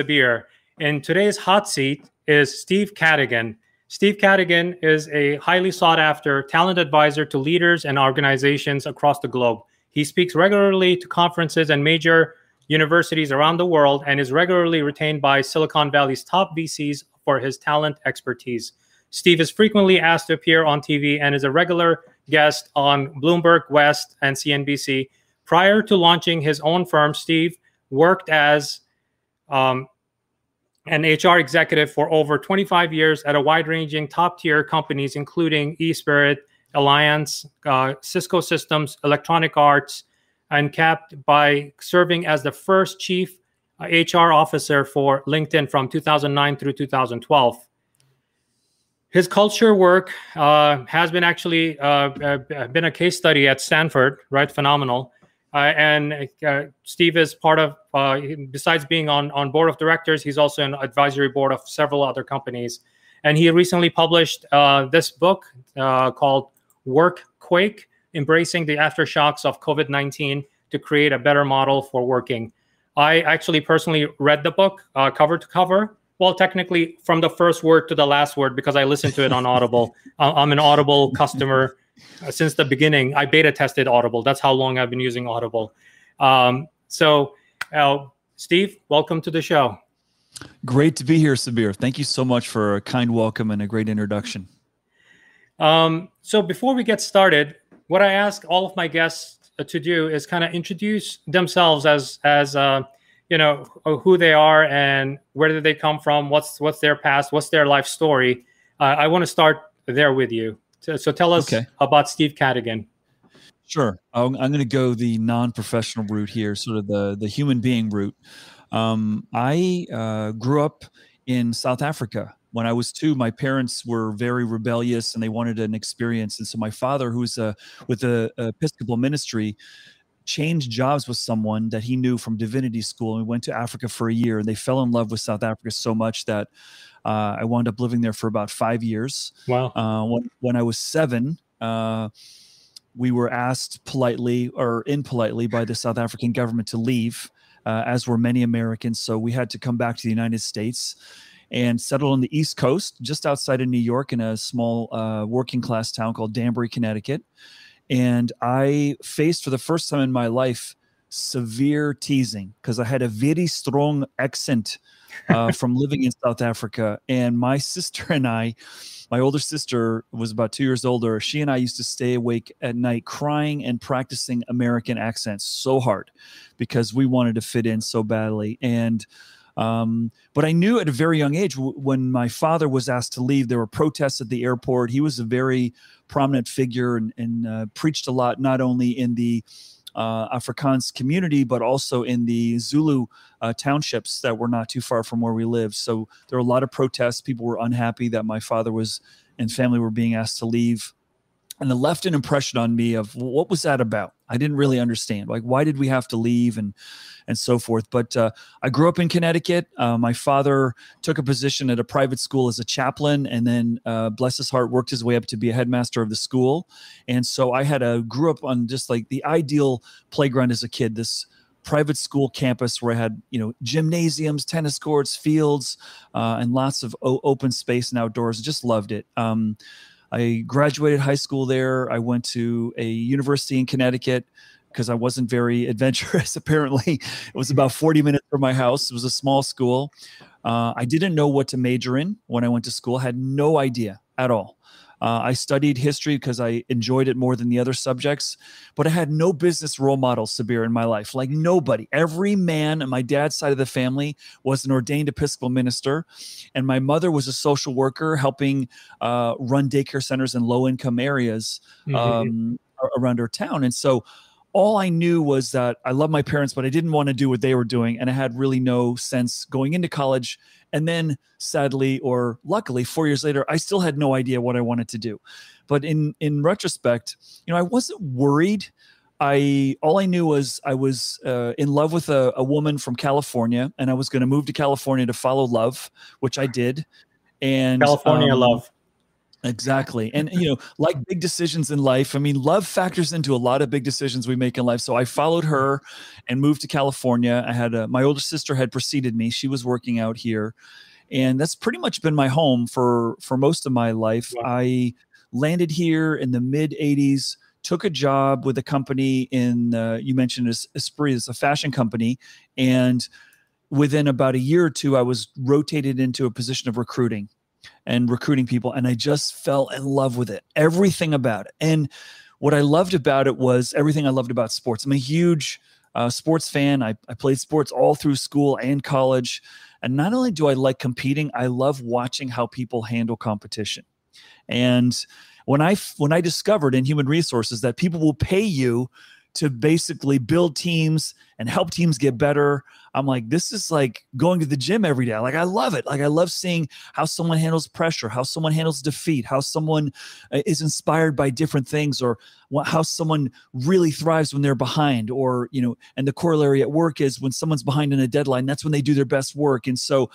Sabir. In today's hot seat is Steve Cadigan. Steve Cadigan is a highly sought after talent advisor to leaders and organizations across the globe. He speaks regularly to conferences and major universities around the world and is regularly retained by Silicon Valley's top VCs for his talent expertise. Steve is frequently asked to appear on TV and is a regular guest on Bloomberg West and CNBC. Prior to launching his own firm, Steve worked as um, an HR executive for over 25 years at a wide ranging top tier companies, including Esprit, Allianz, uh, Cisco Systems, Electronic Arts, and capped by serving as the first chief HR uh, officer for LinkedIn from 2009 through 2012. His culture work uh, has been actually uh, uh been a case study at Stanford, right? Phenomenal. Uh, and uh, Steve is part of, uh, besides being on, on board of directors, he's also an advisory board of several other companies. And he recently published uh, this book uh, called Work Quake Embracing the Aftershocks of COVID 19 to Create a Better Model for Working. I actually personally read the book uh, cover to cover. Well, technically, from the first word to the last word, because I listened to it on Audible. I'm an Audible customer uh, since the beginning. I beta tested Audible. That's how long I've been using Audible. Um, so, uh, Steve, welcome to the show. Great to be here, Sabir. Thank you so much for a kind welcome and a great introduction. Um, so, before we get started, what I ask all of my guests to do is kind of introduce themselves as as uh, you know who they are and where did they come from, what's what's their past, what's their life story. Uh, I want to start there with you. So, so tell us okay. about Steve Cadigan. Sure, I'm, I'm going to go the non-professional route here, sort of the the human being route. Um, I uh, grew up in South Africa. When I was two, my parents were very rebellious and they wanted an experience. And so my father, who's a, with the Episcopal ministry, changed jobs with someone that he knew from divinity school and we went to Africa for a year and they fell in love with South Africa so much that uh, I wound up living there for about five years. Wow. Uh, when, when I was seven, uh, we were asked politely or impolitely by the South African government to leave, uh, as were many Americans. So we had to come back to the United States and settle on the East Coast, just outside of New York, in a small uh, working class town called Danbury, Connecticut. And I faced for the first time in my life severe teasing because I had a very strong accent uh, from living in South Africa. And my sister and I, my older sister was about two years older. She and I used to stay awake at night crying and practicing American accents so hard because we wanted to fit in so badly. And um, but I knew at a very young age when my father was asked to leave, there were protests at the airport. He was a very prominent figure and, and uh, preached a lot, not only in the uh, Afrikaans community, but also in the Zulu uh, townships that were not too far from where we lived. So there were a lot of protests. People were unhappy that my father was and family were being asked to leave and it left an impression on me of what was that about? I didn't really understand. Like why did we have to leave? and and so forth. But uh, i grew up in connecticut. Uh, my father took a position at a private school as a chaplain and then uh, bless his heart worked his way up to be a headmaster of the school. And so i had a grew up on just like the ideal playground as a kid this private school campus where I had you know gymnasiums, tennis courts, fields, uh, and lots of o- open space and outdoors. Just loved it. Um, I graduated high school there. I went to a university in Connecticut because I wasn't very adventurous. Apparently, it was about 40 minutes from my house. It was a small school. Uh, I didn't know what to major in when I went to school. I had no idea at all. Uh, I studied history because I enjoyed it more than the other subjects, but I had no business role model, Sabir, in my life. Like nobody. Every man on my dad's side of the family was an ordained Episcopal minister, and my mother was a social worker helping uh, run daycare centers in low income areas mm-hmm. um, around our town. And so all I knew was that I love my parents, but I didn't want to do what they were doing. And I had really no sense going into college. And then sadly, or luckily, four years later, I still had no idea what I wanted to do. But in in retrospect, you know, I wasn't worried. I all I knew was I was uh, in love with a, a woman from California, and I was going to move to California to follow love, which I did. And California um, love Exactly. And, you know, like big decisions in life, I mean, love factors into a lot of big decisions we make in life. So I followed her and moved to California. I had a, my older sister had preceded me. She was working out here. And that's pretty much been my home for, for most of my life. Wow. I landed here in the mid 80s, took a job with a company in, uh, you mentioned Esprit, it's a fashion company. And within about a year or two, I was rotated into a position of recruiting and recruiting people. And I just fell in love with it, everything about it. And what I loved about it was everything I loved about sports. I'm a huge uh, sports fan. I, I played sports all through school and college. And not only do I like competing, I love watching how people handle competition. And when I when I discovered in human resources that people will pay you to basically build teams and help teams get better. I'm like, this is like going to the gym every day. Like, I love it. Like, I love seeing how someone handles pressure, how someone handles defeat, how someone uh, is inspired by different things, or how someone really thrives when they're behind. Or, you know, and the corollary at work is when someone's behind in a deadline, that's when they do their best work. And so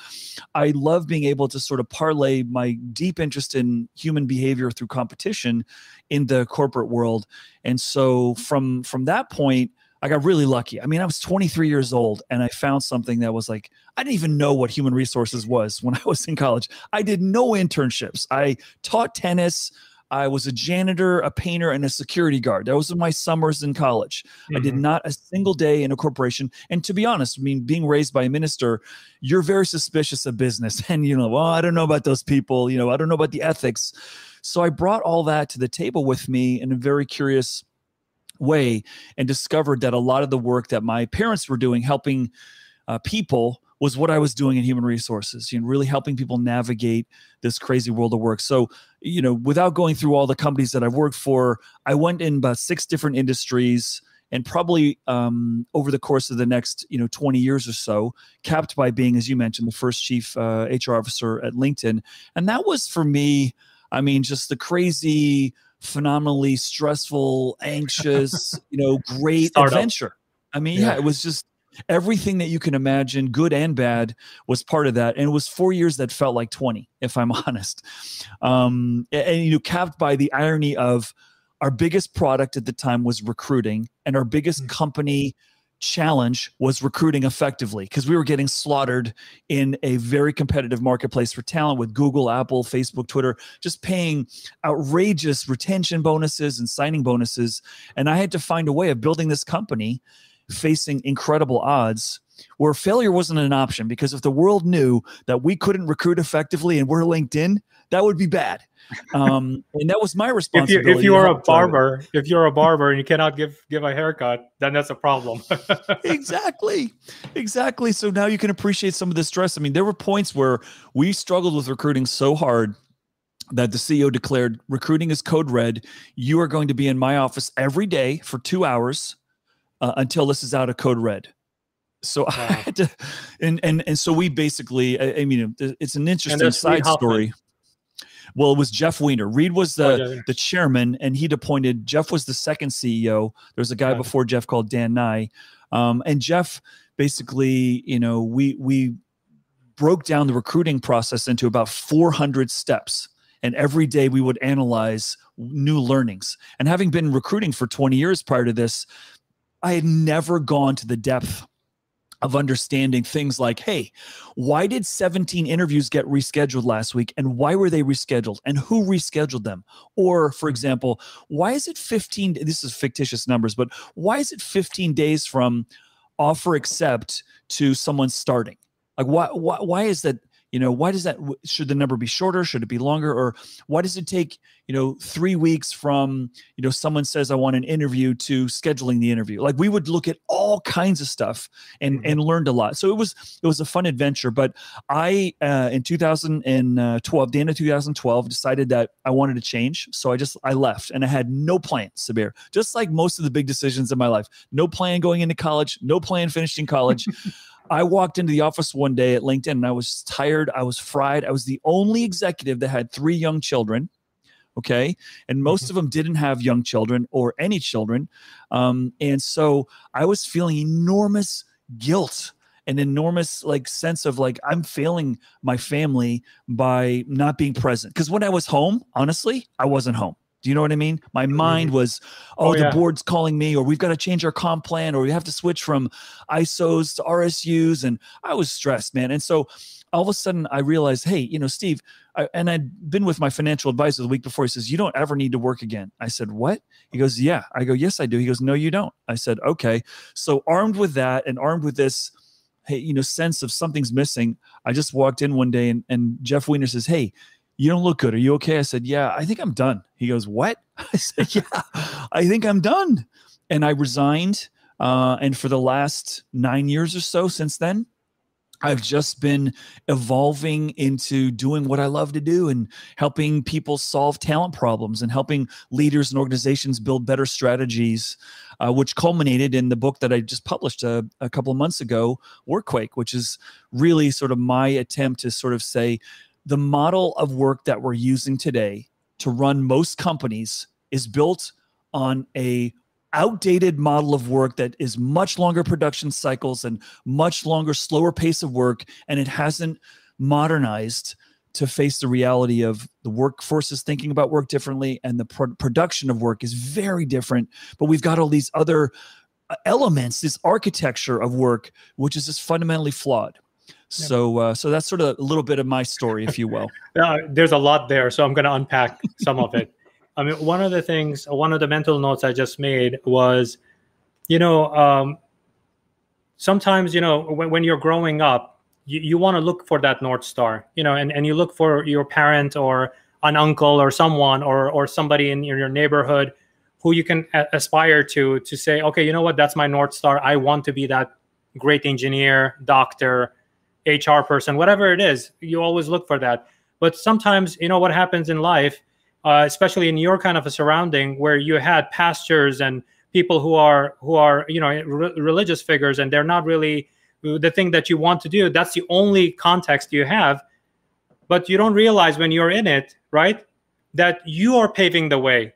I love being able to sort of parlay my deep interest in human behavior through competition in the corporate world. And so from from that point, I got really lucky. I mean, I was 23 years old and I found something that was like, I didn't even know what human resources was when I was in college. I did no internships. I taught tennis. I was a janitor, a painter, and a security guard. Those were my summers in college. Mm-hmm. I did mm-hmm. not a single day in a corporation. And to be honest, I mean, being raised by a minister, you're very suspicious of business. And, you know, well, I don't know about those people. You know, I don't know about the ethics. So I brought all that to the table with me in a very curious way and discovered that a lot of the work that my parents were doing helping uh, people was what I was doing in human resources, you know, really helping people navigate this crazy world of work. So, you know, without going through all the companies that I've worked for, I went in about six different industries and probably um, over the course of the next you know 20 years or so capped by being as you mentioned the first chief uh, hr officer at linkedin and that was for me i mean just the crazy phenomenally stressful, anxious, you know, great Startup. adventure. I mean, yeah. yeah, it was just everything that you can imagine, good and bad, was part of that. And it was four years that felt like 20, if I'm honest. Um, and, and you know, capped by the irony of our biggest product at the time was recruiting, and our biggest mm-hmm. company challenge was recruiting effectively because we were getting slaughtered in a very competitive marketplace for talent with Google, Apple, Facebook, Twitter, just paying outrageous retention bonuses and signing bonuses. And I had to find a way of building this company facing incredible odds where failure wasn't an option because if the world knew that we couldn't recruit effectively and we're LinkedIn, that would be bad. Um, and that was my responsibility. if you, if you are a barber, if you're a barber and you cannot give give a haircut, then that's a problem. exactly, exactly. So now you can appreciate some of the stress. I mean, there were points where we struggled with recruiting so hard that the CEO declared recruiting is code red. You are going to be in my office every day for two hours uh, until this is out of code red. So wow. I had to, and and and so we basically, I, I mean, it's an interesting side story. Well, it was Jeff Weiner. Reed was the oh, yeah. the chairman, and he'd appointed Jeff was the second CEO. There was a guy before Jeff called Dan Nye, um, and Jeff basically, you know, we we broke down the recruiting process into about 400 steps and every day we would analyze new learnings and having been recruiting for 20 years prior to this i had never gone to the depth of understanding things like hey why did 17 interviews get rescheduled last week and why were they rescheduled and who rescheduled them or for mm-hmm. example why is it 15 this is fictitious numbers but why is it 15 days from offer accept to someone starting like why why, why is that you know why does that should the number be shorter? Should it be longer? Or why does it take you know three weeks from you know someone says i want an interview to scheduling the interview? Like we would look at all kinds of stuff and mm-hmm. and learned a lot. So it was it was a fun adventure. But i uh, in 2012 the end of 2012 decided that i wanted to change. So i just i left and i had no plan sabir. Just like most of the big decisions in my life. No plan going into college no plan finishing college I walked into the office one day at LinkedIn and I was tired. I was fried. I was the only executive that had three young children. Okay. And most mm-hmm. of them didn't have young children or any children. Um, and so I was feeling enormous guilt an enormous like sense of like I'm failing my family by not being present. Because when I was home, honestly, I wasn't home. Do you know what I mean? My mm-hmm. mind was, oh, oh the yeah. board's calling me, or we've got to change our comp plan, or we have to switch from ISOs to RSUs. And I was stressed, man. And so all of a sudden I realized, hey, you know, Steve, I, and I'd been with my financial advisor the week before. He says, You don't ever need to work again. I said, What? He goes, Yeah. I go, Yes, I do. He goes, No, you don't. I said, Okay. So armed with that and armed with this, hey, you know, sense of something's missing, I just walked in one day and, and Jeff Weiner says, Hey, you don't look good. Are you okay? I said, Yeah, I think I'm done. He goes, What? I said, Yeah, I think I'm done. And I resigned. Uh, and for the last nine years or so since then, I've just been evolving into doing what I love to do and helping people solve talent problems and helping leaders and organizations build better strategies, uh, which culminated in the book that I just published a, a couple of months ago, Workquake, which is really sort of my attempt to sort of say the model of work that we're using today to run most companies is built on a outdated model of work that is much longer production cycles and much longer slower pace of work and it hasn't modernized to face the reality of the workforce is thinking about work differently and the pro- production of work is very different. But we've got all these other uh, elements this architecture of work which is just fundamentally flawed so uh, so that's sort of a little bit of my story if you will. Uh, there's a lot there so i'm going to unpack some of it. I mean, one of the things, one of the mental notes I just made was, you know, um, sometimes, you know, when, when you're growing up, you, you want to look for that North Star, you know, and, and you look for your parent or an uncle or someone or, or somebody in your neighborhood who you can a- aspire to, to say, okay, you know what, that's my North Star. I want to be that great engineer, doctor, HR person, whatever it is. You always look for that. But sometimes, you know, what happens in life uh, especially in your kind of a surrounding where you had pastors and people who are who are you know re- religious figures and they're not really the thing that you want to do that's the only context you have but you don't realize when you're in it right that you are paving the way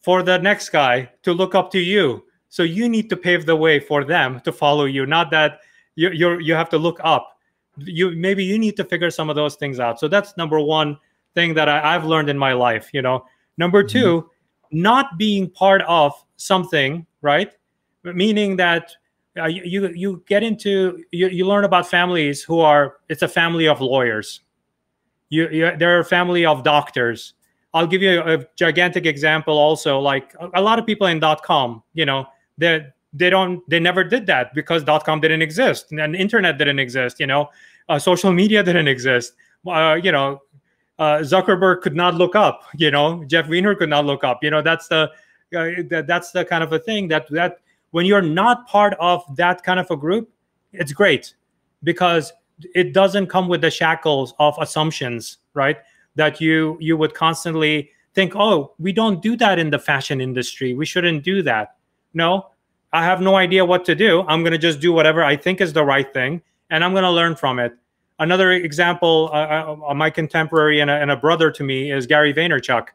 for the next guy to look up to you so you need to pave the way for them to follow you not that you you're you have to look up you maybe you need to figure some of those things out so that's number one thing that I, have learned in my life. You know, number mm-hmm. 2 mm-hmm. not being part of something, right? Meaning that uh, you you get into you, you learn about families who are it's a family of lawyers. You, you they're a family of doctors. I'll give you a, a gigantic example. Also, like a, a lot of people in dot com, you know, they they don't they never did that because dot com didn't exist and internet didn't exist. You know, uh, social media didn't exist. Uh, you know, uh, Zuckerberg could not look up. You know, Jeff Weiner could not look up. You know, that's the uh, that, that's the kind of a thing that that when you're not part of that kind of a group, it's great because it doesn't come with the shackles of assumptions, right? That you you would constantly think, oh, we don't do that in the fashion industry. We shouldn't do that. No, I have no idea what to do. I'm going to just do whatever I think is the right thing, and I'm going to learn from it. Another example, uh, uh, uh, my contemporary and a, and a brother to me is Gary Vaynerchuk.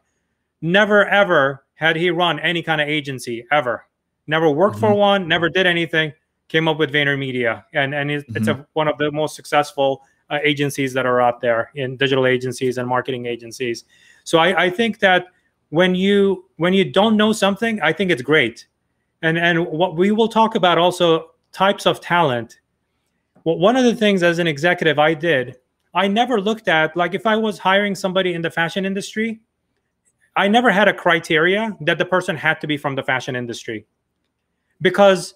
Never ever had he run any kind of agency ever. Never worked mm-hmm. for one. Never did anything. Came up with VaynerMedia, and and it's, mm-hmm. it's a, mm-hmm. one of the most successful uh, agencies that are out there in digital agencies and marketing agencies. So I, I think that when you when you don't know something, I think it's great. And and what we will talk about also types of talent well, one of the things as an executive I did, I never looked at like if I was hiring somebody in the fashion industry, I never had a criteria that the person had to be from the fashion industry because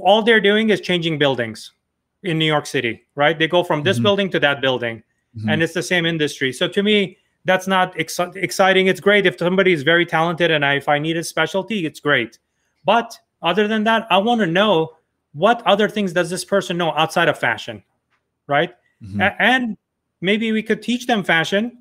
all they're doing is changing buildings in New York City, right? They go from this mm-hmm. building to that building mm-hmm. and it's the same industry. So to me, that's not ex- exciting. It's great if somebody is very talented and I, if I need a specialty, it's great. But other than that, I want to know what other things does this person know outside of fashion right mm-hmm. A- and maybe we could teach them fashion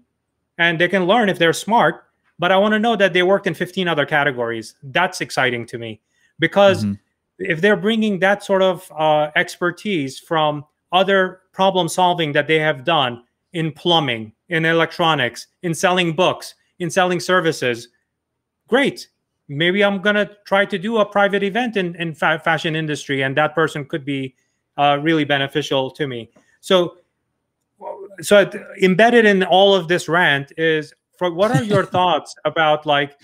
and they can learn if they're smart but i want to know that they worked in 15 other categories that's exciting to me because mm-hmm. if they're bringing that sort of uh, expertise from other problem solving that they have done in plumbing in electronics in selling books in selling services great maybe I'm gonna try to do a private event in in fa- fashion industry, and that person could be uh, really beneficial to me. So, so embedded in all of this rant is for what are your thoughts about like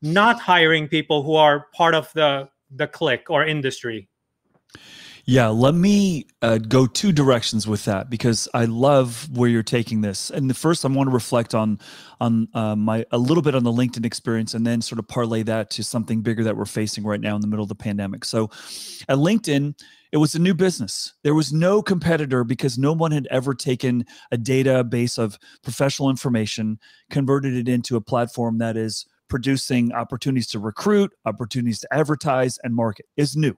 not hiring people who are part of the the clique or industry? Yeah, let me uh, go two directions with that because I love where you're taking this. And the first, I want to reflect on on uh, my a little bit on the LinkedIn experience, and then sort of parlay that to something bigger that we're facing right now in the middle of the pandemic. So, at LinkedIn, it was a new business. There was no competitor because no one had ever taken a database of professional information, converted it into a platform that is producing opportunities to recruit, opportunities to advertise and market. Is new.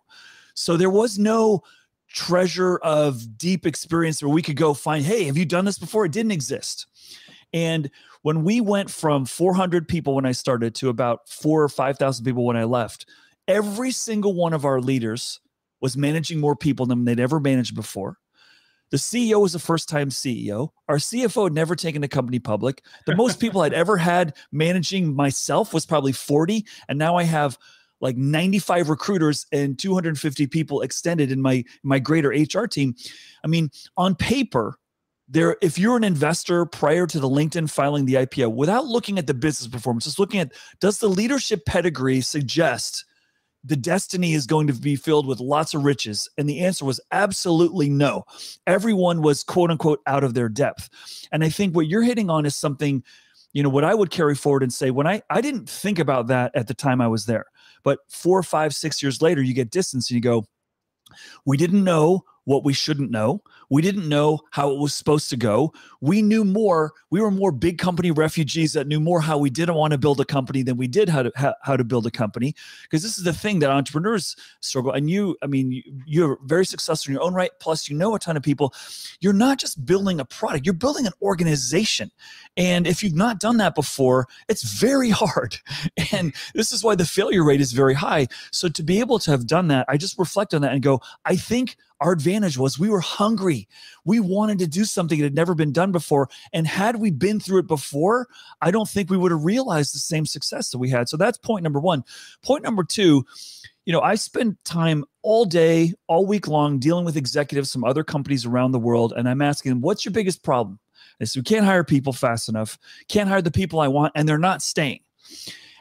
So there was no treasure of deep experience where we could go find, hey, have you done this before? It didn't exist. And when we went from 400 people when I started to about four or 5,000 people when I left, every single one of our leaders was managing more people than they'd ever managed before. The CEO was a first time CEO. Our CFO had never taken a company public. The most people I'd ever had managing myself was probably 40. And now I have like 95 recruiters and 250 people extended in my my greater HR team. I mean, on paper, there if you're an investor prior to the LinkedIn filing the IPO, without looking at the business performance, just looking at does the leadership pedigree suggest the destiny is going to be filled with lots of riches? And the answer was absolutely no. Everyone was quote unquote out of their depth. And I think what you're hitting on is something, you know, what I would carry forward and say when I I didn't think about that at the time I was there. But four, five, six years later, you get distance and you go, we didn't know what we shouldn't know. We didn't know how it was supposed to go. We knew more. We were more big company refugees that knew more how we didn't want to build a company than we did how to how, how to build a company. Because this is the thing that entrepreneurs struggle. And you, I mean, you, you're very successful in your own right. Plus, you know a ton of people. You're not just building a product. You're building an organization. And if you've not done that before, it's very hard. And this is why the failure rate is very high. So to be able to have done that, I just reflect on that and go, I think our advantage was we were hungry. We wanted to do something that had never been done before. And had we been through it before, I don't think we would have realized the same success that we had. So that's point number one. Point number two, you know, I spend time all day, all week long dealing with executives from other companies around the world. And I'm asking them, what's your biggest problem? They say, we can't hire people fast enough, can't hire the people I want, and they're not staying.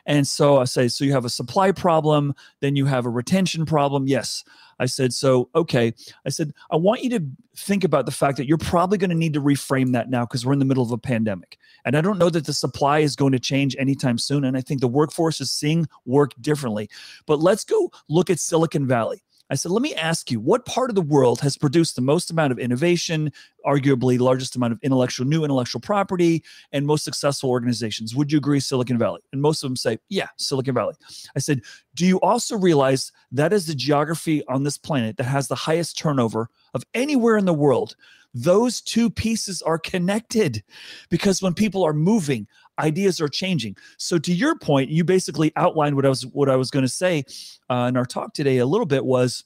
And so I say, so you have a supply problem, then you have a retention problem. Yes. I said, so, okay. I said, I want you to think about the fact that you're probably going to need to reframe that now because we're in the middle of a pandemic. And I don't know that the supply is going to change anytime soon. And I think the workforce is seeing work differently. But let's go look at Silicon Valley. I said, let me ask you, what part of the world has produced the most amount of innovation, arguably largest amount of intellectual, new intellectual property, and most successful organizations? Would you agree, Silicon Valley? And most of them say, yeah, Silicon Valley. I said, do you also realize that is the geography on this planet that has the highest turnover of anywhere in the world? Those two pieces are connected because when people are moving, ideas are changing. So to your point, you basically outlined what I was what I was going to say uh, in our talk today a little bit was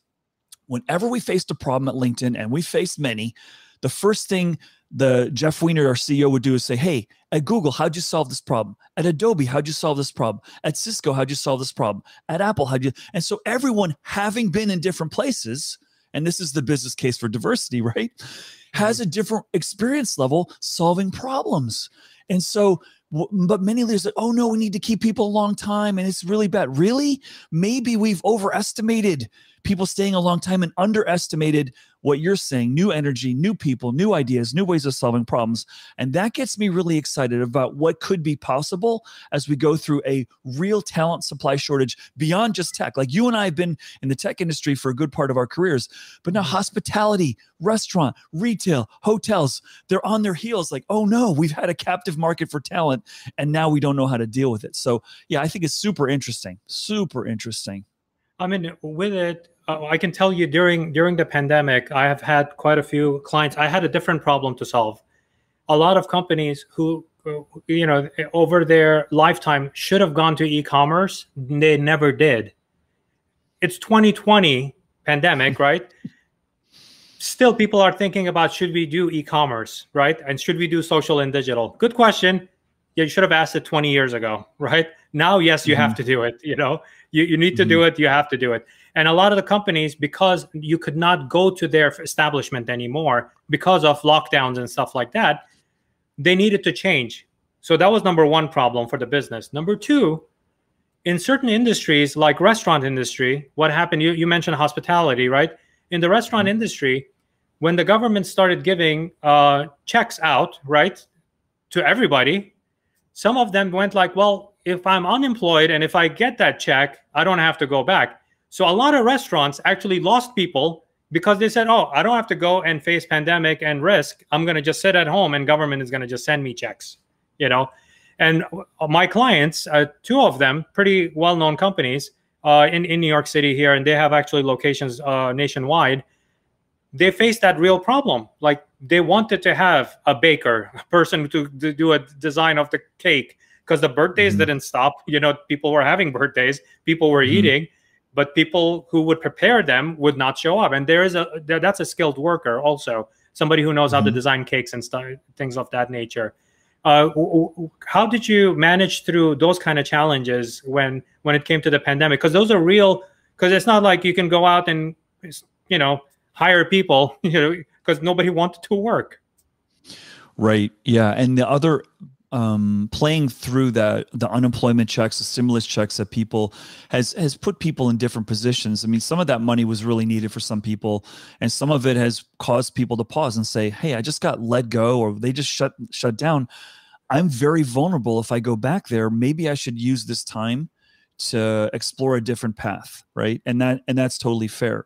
whenever we faced a problem at LinkedIn and we faced many, the first thing the Jeff Weiner, our CEO, would do is say, Hey, at Google, how'd you solve this problem? At Adobe, how'd you solve this problem? At Cisco, how'd you solve this problem? At Apple, how'd you? And so everyone having been in different places, and this is the business case for diversity, right? Has mm-hmm. a different experience level solving problems. And so but many leaders like, oh no, we need to keep people a long time, and it's really bad. Really? Maybe we've overestimated people staying a long time and underestimated what you're saying new energy, new people, new ideas, new ways of solving problems. And that gets me really excited about what could be possible as we go through a real talent supply shortage beyond just tech. Like you and I have been in the tech industry for a good part of our careers, but now mm-hmm. hospitality, restaurant, retail, hotels, they're on their heels like, oh no, we've had a captive market for talent and now we don't know how to deal with it. So, yeah, I think it's super interesting. Super interesting. I mean, with it, uh, I can tell you during during the pandemic, I have had quite a few clients. I had a different problem to solve. A lot of companies who, you know, over their lifetime should have gone to e-commerce, they never did. It's 2020 pandemic, right? Still, people are thinking about should we do e-commerce, right? And should we do social and digital? Good question. Yeah, You should have asked it 20 years ago, right? Now, yes, you mm-hmm. have to do it. You know, you, you need to mm-hmm. do it. You have to do it And a lot of the companies, because you could not go to their establishment anymore because of lockdowns and stuff like that, they needed to change. So that was number one problem for the business. Number two, in certain industries like restaurant industry, what happened? You, you mentioned hospitality, right? In the restaurant mm-hmm. industry, when the government started giving uh, checks out, right, to everybody, some of them went like, well, if I'm unemployed and if I get that check, I don't have to go back. So a lot of restaurants actually lost people because they said, "Oh, I don't have to go and face pandemic and risk. I'm going to just sit at home and government is going to just send me checks." You know, and my clients, uh, two of them, pretty well-known companies uh, in in New York City here, and they have actually locations uh, nationwide. They faced that real problem. Like they wanted to have a baker, a person to, to do a design of the cake, because the birthdays mm-hmm. didn't stop. You know, people were having birthdays, people were mm-hmm. eating but people who would prepare them would not show up and there is a that's a skilled worker also somebody who knows mm-hmm. how to mm-hmm. design cakes and stuff things of that nature uh, how did you manage through those kind of challenges when when it came to the pandemic because those are real because it's not like you can go out and you know hire people you know because nobody wanted to work right yeah and the other um, playing through that the unemployment checks, the stimulus checks that people has has put people in different positions. I mean, some of that money was really needed for some people, and some of it has caused people to pause and say, "Hey, I just got let go, or they just shut shut down. I'm very vulnerable. If I go back there, maybe I should use this time to explore a different path, right? And that and that's totally fair.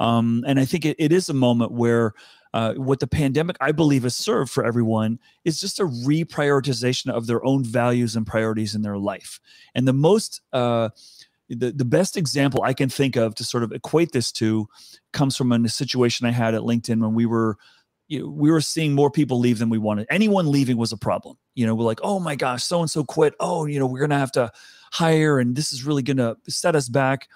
Um, and I think it, it is a moment where uh, what the pandemic, I believe, has served for everyone is just a reprioritization of their own values and priorities in their life. And the most, uh, the, the best example I can think of to sort of equate this to comes from a situation I had at LinkedIn when we were you know, we were seeing more people leave than we wanted. Anyone leaving was a problem. You know, we're like, oh my gosh, so and so quit. Oh, you know, we're gonna have to hire, and this is really gonna set us back.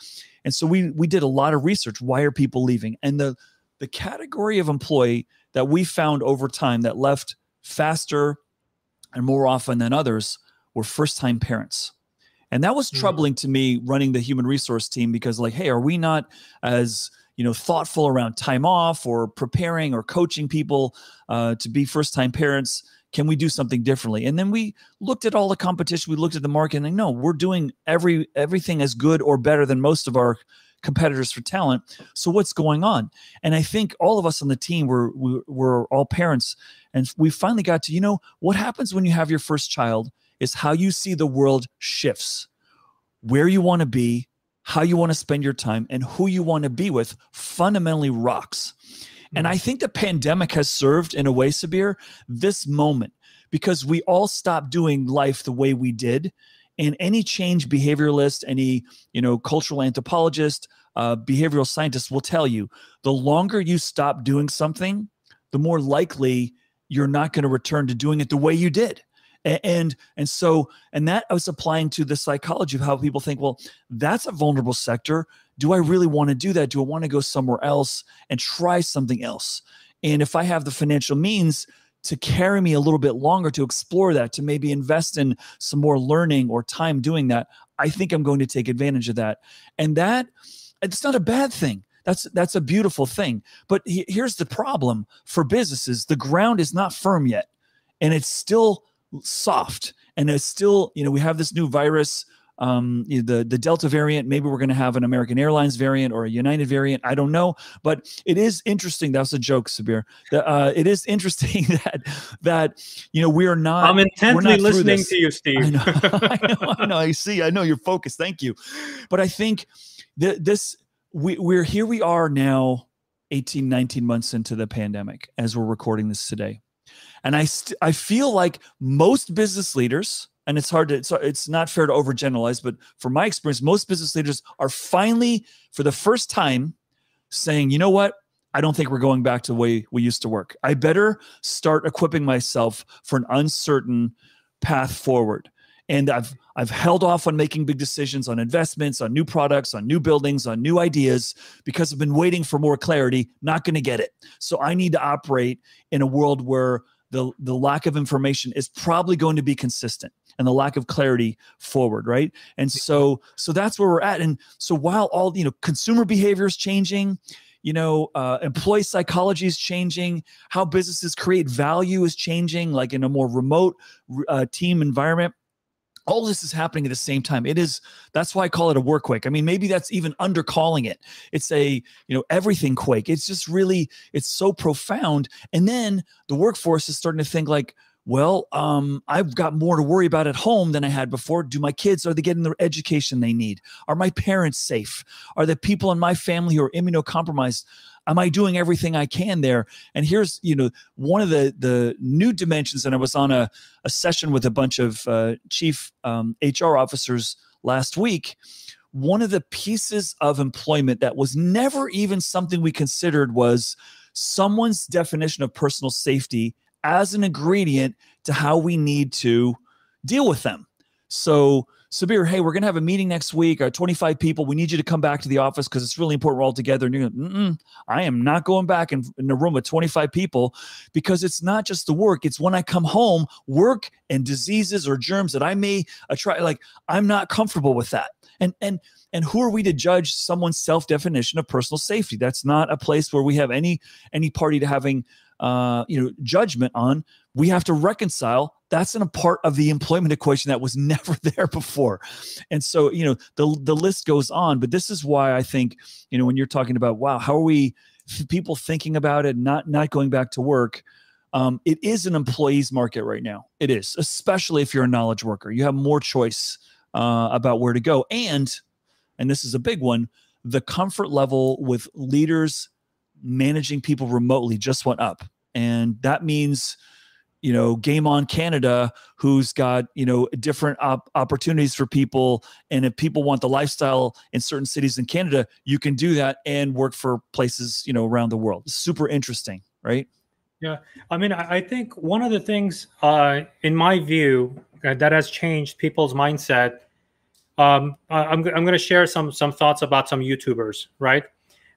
And so we we did a lot of research. Why are people leaving? And the the category of employee that we found over time that left faster and more often than others were first time parents. And that was hmm. troubling to me running the human resource team because, like, hey, are we not as you know thoughtful around time off or preparing or coaching people uh, to be first time parents? Can we do something differently? And then we looked at all the competition. We looked at the market, and no, we're doing every everything as good or better than most of our competitors for talent. So what's going on? And I think all of us on the team were we, were all parents, and we finally got to you know what happens when you have your first child is how you see the world shifts, where you want to be, how you want to spend your time, and who you want to be with fundamentally rocks. And I mm. think the pandemic has served in a way, Sabir, this moment because we all stopped doing life the way we did and any change behavioralist, any you know cultural anthropologist, uh, behavioral scientist will tell you the longer you stop doing something, the more likely you're not going to return to doing it the way you did. And and so and that i was applying to the psychology of how people think well that's a vulnerable sector. Do i really want to do that? Do i want to go somewhere else and try something else? And if i have the financial means to carry me a little bit longer to explore that, to maybe invest in some more learning or time doing that, I think I'm going to take advantage of that. And that it's not a bad thing. That's that's a beautiful thing. But he, here's the problem for businesses: the ground is not firm yet, and it's still soft, and it's still you know we have this new virus um, the the Delta variant. Maybe we're going to have an American Airlines variant or a United variant. I don't know, but it is interesting. That was a joke, Sabir. Uh, it is interesting that that you know we are not. I'm intently not listening to you, Steve. I know, I know, I know. I see. I know you're focused. Thank you. But I think that this we we're here. We are now. 18 19 months into the pandemic as we're recording this today and i st- i feel like most business leaders and it's hard to it's, it's not fair to overgeneralize but from my experience most business leaders are finally for the first time saying you know what? I don't think we're going back to the way we used to work. I better start equipping myself for an uncertain path forward. And i've i've held off on making big decisions on investments on new products on new buildings on new ideas because i've been waiting for more clarity not going to get it. So i need to operate in a world where the, the lack of information is probably going to be consistent. And the lack of clarity forward right? And so so that's where we're at. And so while all you know consumer behavior is changing you know uh, employee psychology is changing how businesses create value is changing like in a more remote uh, team environment all this is happening at the same time. It is that's why i call it a work quake i mean maybe that's even under calling it. It's a you know everything quake. It's just really it's so profound. And then the workforce is starting to think like well um, i've got more to worry about at home than i had before. Do my kids are they getting the education they need? Are my parents safe? Are the people in my family who are immunocompromised am i doing everything i can there? And here's you know one of the the new dimensions and i was on a, a session with a bunch of uh, chief um, hr officers last week. One of the pieces of employment that was never even something we considered was someone's definition of personal safety as an ingredient to how we need to deal with them. So, Sabir, hey, we're going to have a meeting next week. Our 25 people. We need you to come back to the office because it's really important we're all together. And you're going, I am not going back in, in a room with 25 people because it's not just the work. It's when I come home, work and diseases or germs that I may try. Like I'm not comfortable with that. And and and who are we to judge someone's self definition of personal safety? That's not a place where we have any any party to having uh, you know judgment on we have to reconcile. That's in a part of the employment equation that was never there before. And so you know the the list goes on but this is why i think you know when you're talking about wow how are we people thinking about it not not going back to work um, it is an employees market right now. It is especially if you're a knowledge worker. You have more choice uh, about where to go. And and this is a big one the comfort level with leaders managing people remotely just went up. And that means, you know, Game On Canada, who's got, you know, different op- opportunities for people. And if people want the lifestyle in certain cities in Canada, you can do that and work for places, you know, around the world. super interesting, right? Yeah. I mean, I think one of the things, uh, in my view, uh, that has changed people's mindset. Um, I'm, I'm going to share some some thoughts about some YouTubers, right?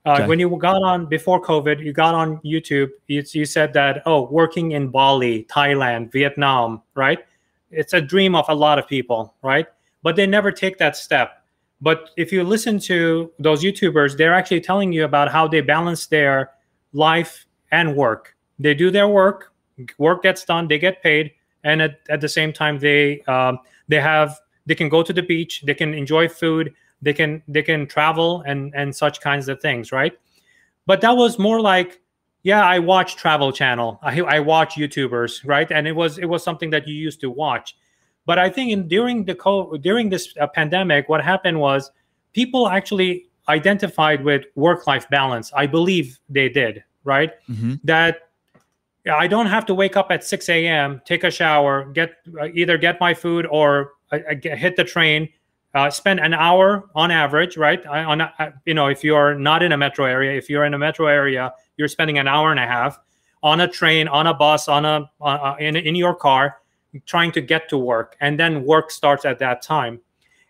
Uh, okay. When you got on before COVID, you got on YouTube. You, you said that oh, working in Bali, Thailand, Vietnam, right? It's a dream of a lot of people, right? But they never take that step. But if you listen to those YouTubers, they're actually telling you about how they balance their life and work. They do their work, work gets done, they get paid, and at, at the same time, they um, they have they can go to the beach, they can enjoy food, they can they can travel and and such kinds of things right? But that was more like yeah i watch travel channel. I, I watch youtubers right? And it was it was something that you used to watch. But i think in during the co- during this uh, pandemic what happened was people actually identified with work life balance. I believe they did right? Mm-hmm. that I don't have to wake up at 6 a.m., take a shower, get uh, either get my food or uh, uh hit the train, uh, spend an hour on average, right? On uh, you know, if you're not in a metro area, if you're in a metro area, you're spending an hour and a half on a train, on a bus, on a uh, in in your car, trying to get to work, and then work starts at that time,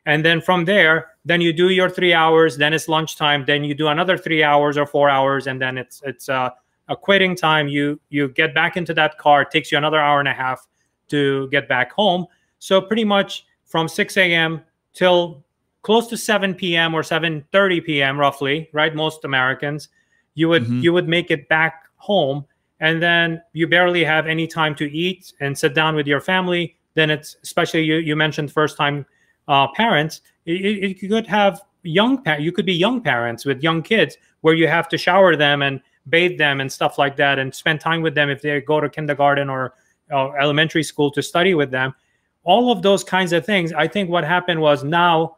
and then from there, then you do your three hours, then it's lunchtime, then you do another three hours or four hours, and then it's it's uh, a quitting time. You you get back into that car. It takes you another hour and a half to get back home. So pretty much from 6 a.m till close to 7 p.m. or 7:30 p.m. roughly, right? Most Americans, you would mm-hmm. you would make it back home and then you barely have any time to eat and sit down with your family. Then it's especially you you mentioned first time uh, parents. It, you could have young pa- you could be young parents with young kids where you have to shower them and bathe them and stuff like that and spend time with them if they go to kindergarten or uh, elementary school to study with them all of those kinds of things i think what happened was now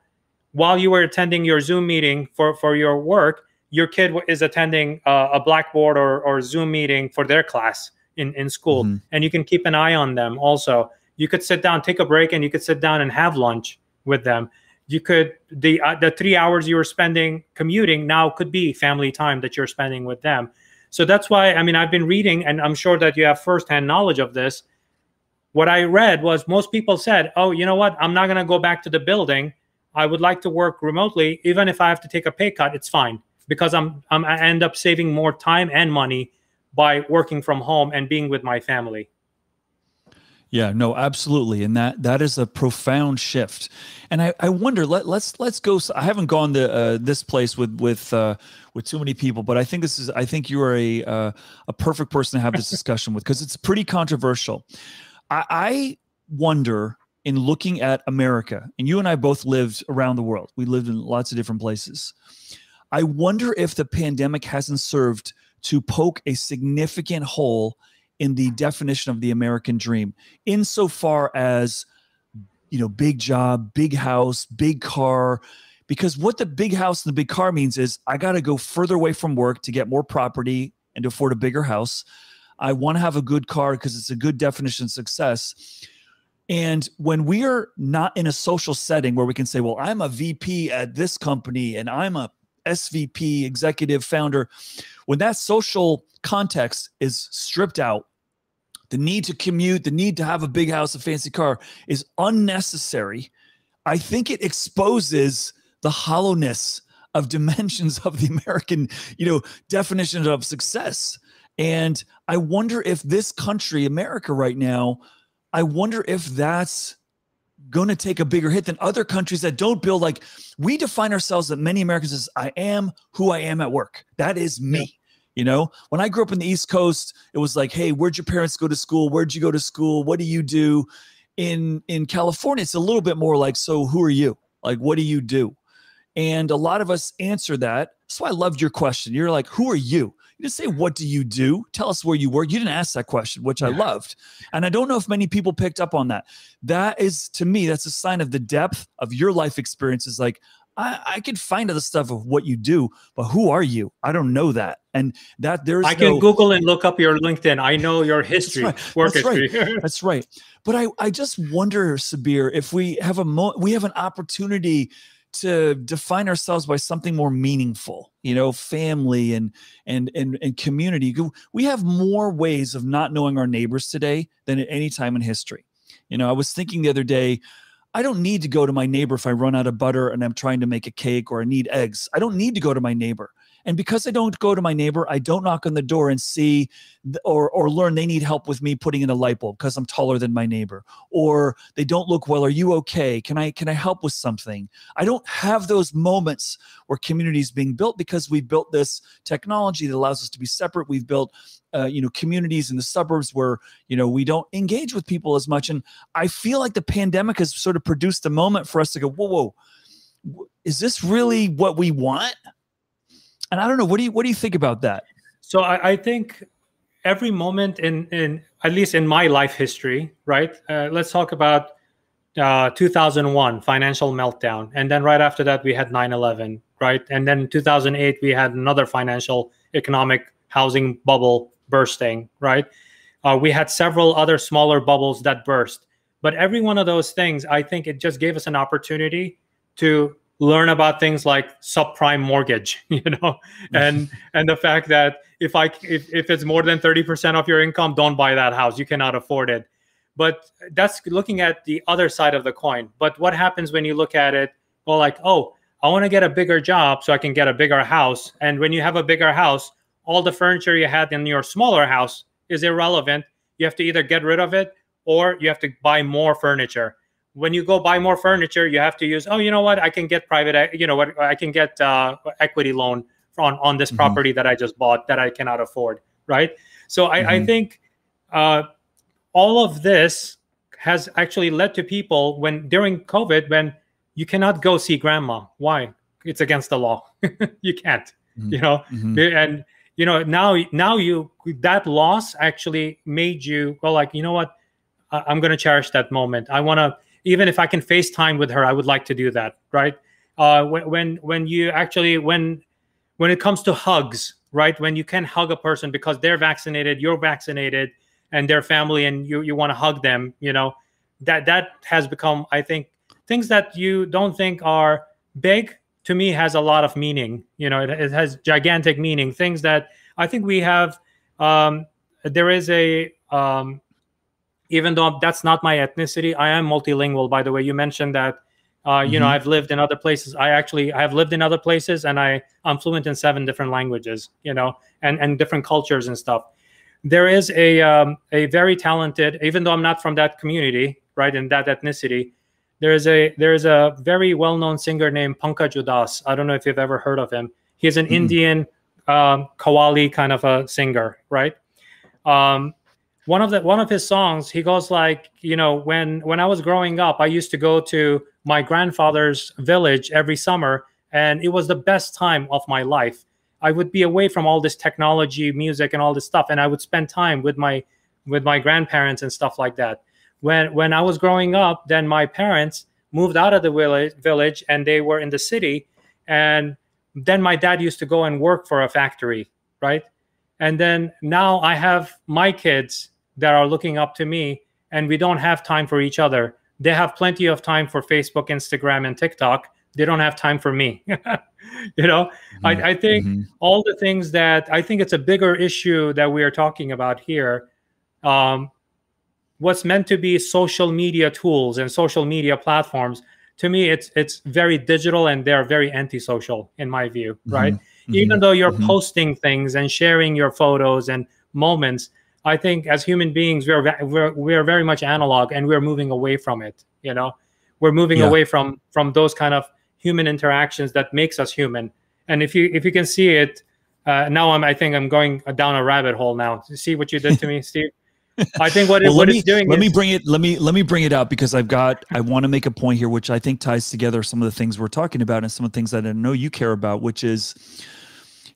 while you were attending your zoom meeting for for your work your kid is attending uh, a blackboard or, or zoom meeting for their class in, in school. Mm-hmm. and you can keep an eye on them also. You could sit down take a break and you could sit down and have lunch with them. You could the uh, the three hours you were spending commuting now could be family time that you're spending with them. So that's why i mean i've been reading and i'm sure that you have firsthand knowledge of this what I read was most people said, "Oh, you know what? I'm not going to go back to the building. I would like to work remotely, even if I have to take a pay cut. It's fine because I'm, I'm I end up saving more time and money by working from home and being with my family." Yeah, no, absolutely, and that that is a profound shift. And I, I wonder let let's let's go. I haven't gone to uh, this place with with uh, with too many people, but I think this is I think you are a uh, a perfect person to have this discussion with because it's pretty controversial. I, I wonder in looking at America, and you and I both lived around the world. We lived in lots of different places. I wonder if the pandemic hasn't served to poke a significant hole in the definition of the American dream, insofar as you know, big job, big house, big car. Because what the big house and the big car means is I got to go further away from work to get more property and to afford a bigger house. I want to have a good car because it's a good definition of success. And when we are not in a social setting where we can say, well, I'm a VP at this company and I'm a SVP, executive founder, when that social context is stripped out, the need to commute, the need to have a big house, a fancy car is unnecessary. I think it exposes the hollowness of dimensions of the American, you know, definition of success. And I wonder if this country, America right now, I wonder if that's going to take a bigger hit than other countries that don't build like we define ourselves that many Americans as I am who I am at work. That is me. You know, when I grew up in the East Coast, it was like, hey, where'd your parents go to school? Where'd you go to school? What do you do? In in California, it's a little bit more like, so who are you? Like, what do you do? And a lot of us answer that. So I loved your question. You're like, who are you? You didn't say, what do you do? Tell us where you work. You didn't ask that question, which. I loved. And I don't know if many people picked up on that. That is, to me, that's a sign of the depth of your life experiences. Like, I, I could find other stuff of what you do, but who are you? I don't know that. And that there's I can no, Google and look up your LinkedIn. I know your history, that's right. work that's history. Right. that's right. But I, I just wonder, Sabir, if we have a mo- we have an opportunity to define ourselves by something more meaningful you know family and and and, and community we have more ways of not knowing our neighbors today than at any time in history you know i was thinking the other day I don't need to go to my neighbor if I run out of butter and I'm trying to make a cake or I need eggs. I don't need to go to my neighbor. And because I don't go to my neighbor, I don't knock on the door and see or or learn they need help with me putting in a light bulb because I'm taller than my neighbor. Or they don't look well. Are you okay? Can I can I help with something? I don't have those moments where community is being built because we built this technology that allows us to be separate. We've built uh, you know communities in the suburbs where you know we don't engage with people as much and i feel like the pandemic has sort of produced a moment for us to go whoa whoa is this really what we want and I don't know. What do you what do you think about that? So I, I think every moment in in at least in my life history, right? Uh, let's talk about uh, 2001 financial meltdown, and then right after that we had 9/11, right? And then 2008 we had another financial economic housing bubble bursting, right? Uh, we had several other smaller bubbles that burst, but every one of those things, I think it just gave us an opportunity to learn about things like subprime mortgage you know? Mm-hmm. And and the fact that if i if, if it's more than 30% of your income don't buy that house. You cannot afford it. But that's looking at the other side of the coin. But what happens when you look at it well like oh i want to get a bigger job so i can get a bigger house. And when you have a bigger house all the furniture you had in your smaller house is irrelevant. You have to either get rid of it or you have to buy more furniture when you go buy more furniture, you have to use, oh, you know what? I can get private, you know what? I can get uh, equity loan on, on this mm-hmm. property that I just bought that I cannot afford. Right. So I, mm-hmm. I think uh, all of this has actually led to people when during COVID, when you cannot go see grandma. Why? It's against the law. you can't, mm-hmm. you know, mm-hmm. and, you know, now, now you, that loss actually made you go like, you know what? I, I'm going to cherish that moment. I want to, even if I can FaceTime with her, I would like to do that, right? Uh, when, when you actually when when it comes to hugs, right? When you can hug a person because they're vaccinated, you're vaccinated, and their family, and you you want to hug them, you know, that that has become, I think, things that you don't think are big to me has a lot of meaning. You know, it, it has gigantic meaning. Things that I think we have. Um, there is a um, even though that's not my ethnicity i am multilingual by the way you mentioned that uh, you mm-hmm. know i've lived in other places i actually i have lived in other places and i i'm fluent in seven different languages you know and and different cultures and stuff there is a um, a very talented, even though I'm not from that community, right, in that ethnicity, there is a there is a very well known singer named Pankaj Udhas. I don't know if you've ever heard of him. He's an mm-hmm. Indian um, Qawwali kind of a singer, right? Um, one of the one of his songs, he goes like, you know, when when I was growing up, I used to go to my grandfather's village every summer, and it was the best time of my life. I would be away from all this technology, music, and all this stuff, and I would spend time with my with my grandparents and stuff like that. When when I was growing up, then my parents moved out of the village, village and they were in the city, and then my dad used to go and work for a factory, right? And then now I have my kids that are looking up to me, and we don't have time for each other. They have plenty of time for Facebook, Instagram, and TikTok. They don't have time for me. you know, mm-hmm. I, I, think mm-hmm. all the things that I think it's a bigger issue that we are talking about here. Um, what's meant to be social media tools and social media platforms to me it's it's very digital and they're very antisocial in my view mm-hmm. right mm-hmm. even though you're mm-hmm. posting things and sharing your photos and moments i think as human beings we're we're, we're very much analog and we're moving away from it you know we're moving yeah. away from from those kind of human interactions that makes us human and if you if you can see it uh, now i'm i think i'm going down a rabbit hole now see what you did to me steve I think what, well, it, what me, it's doing. Let is, me bring it. Let me let me bring it out because I've got. I want to make a point here, which I think ties together some of the things we're talking about and some of the things that I know you care about, which is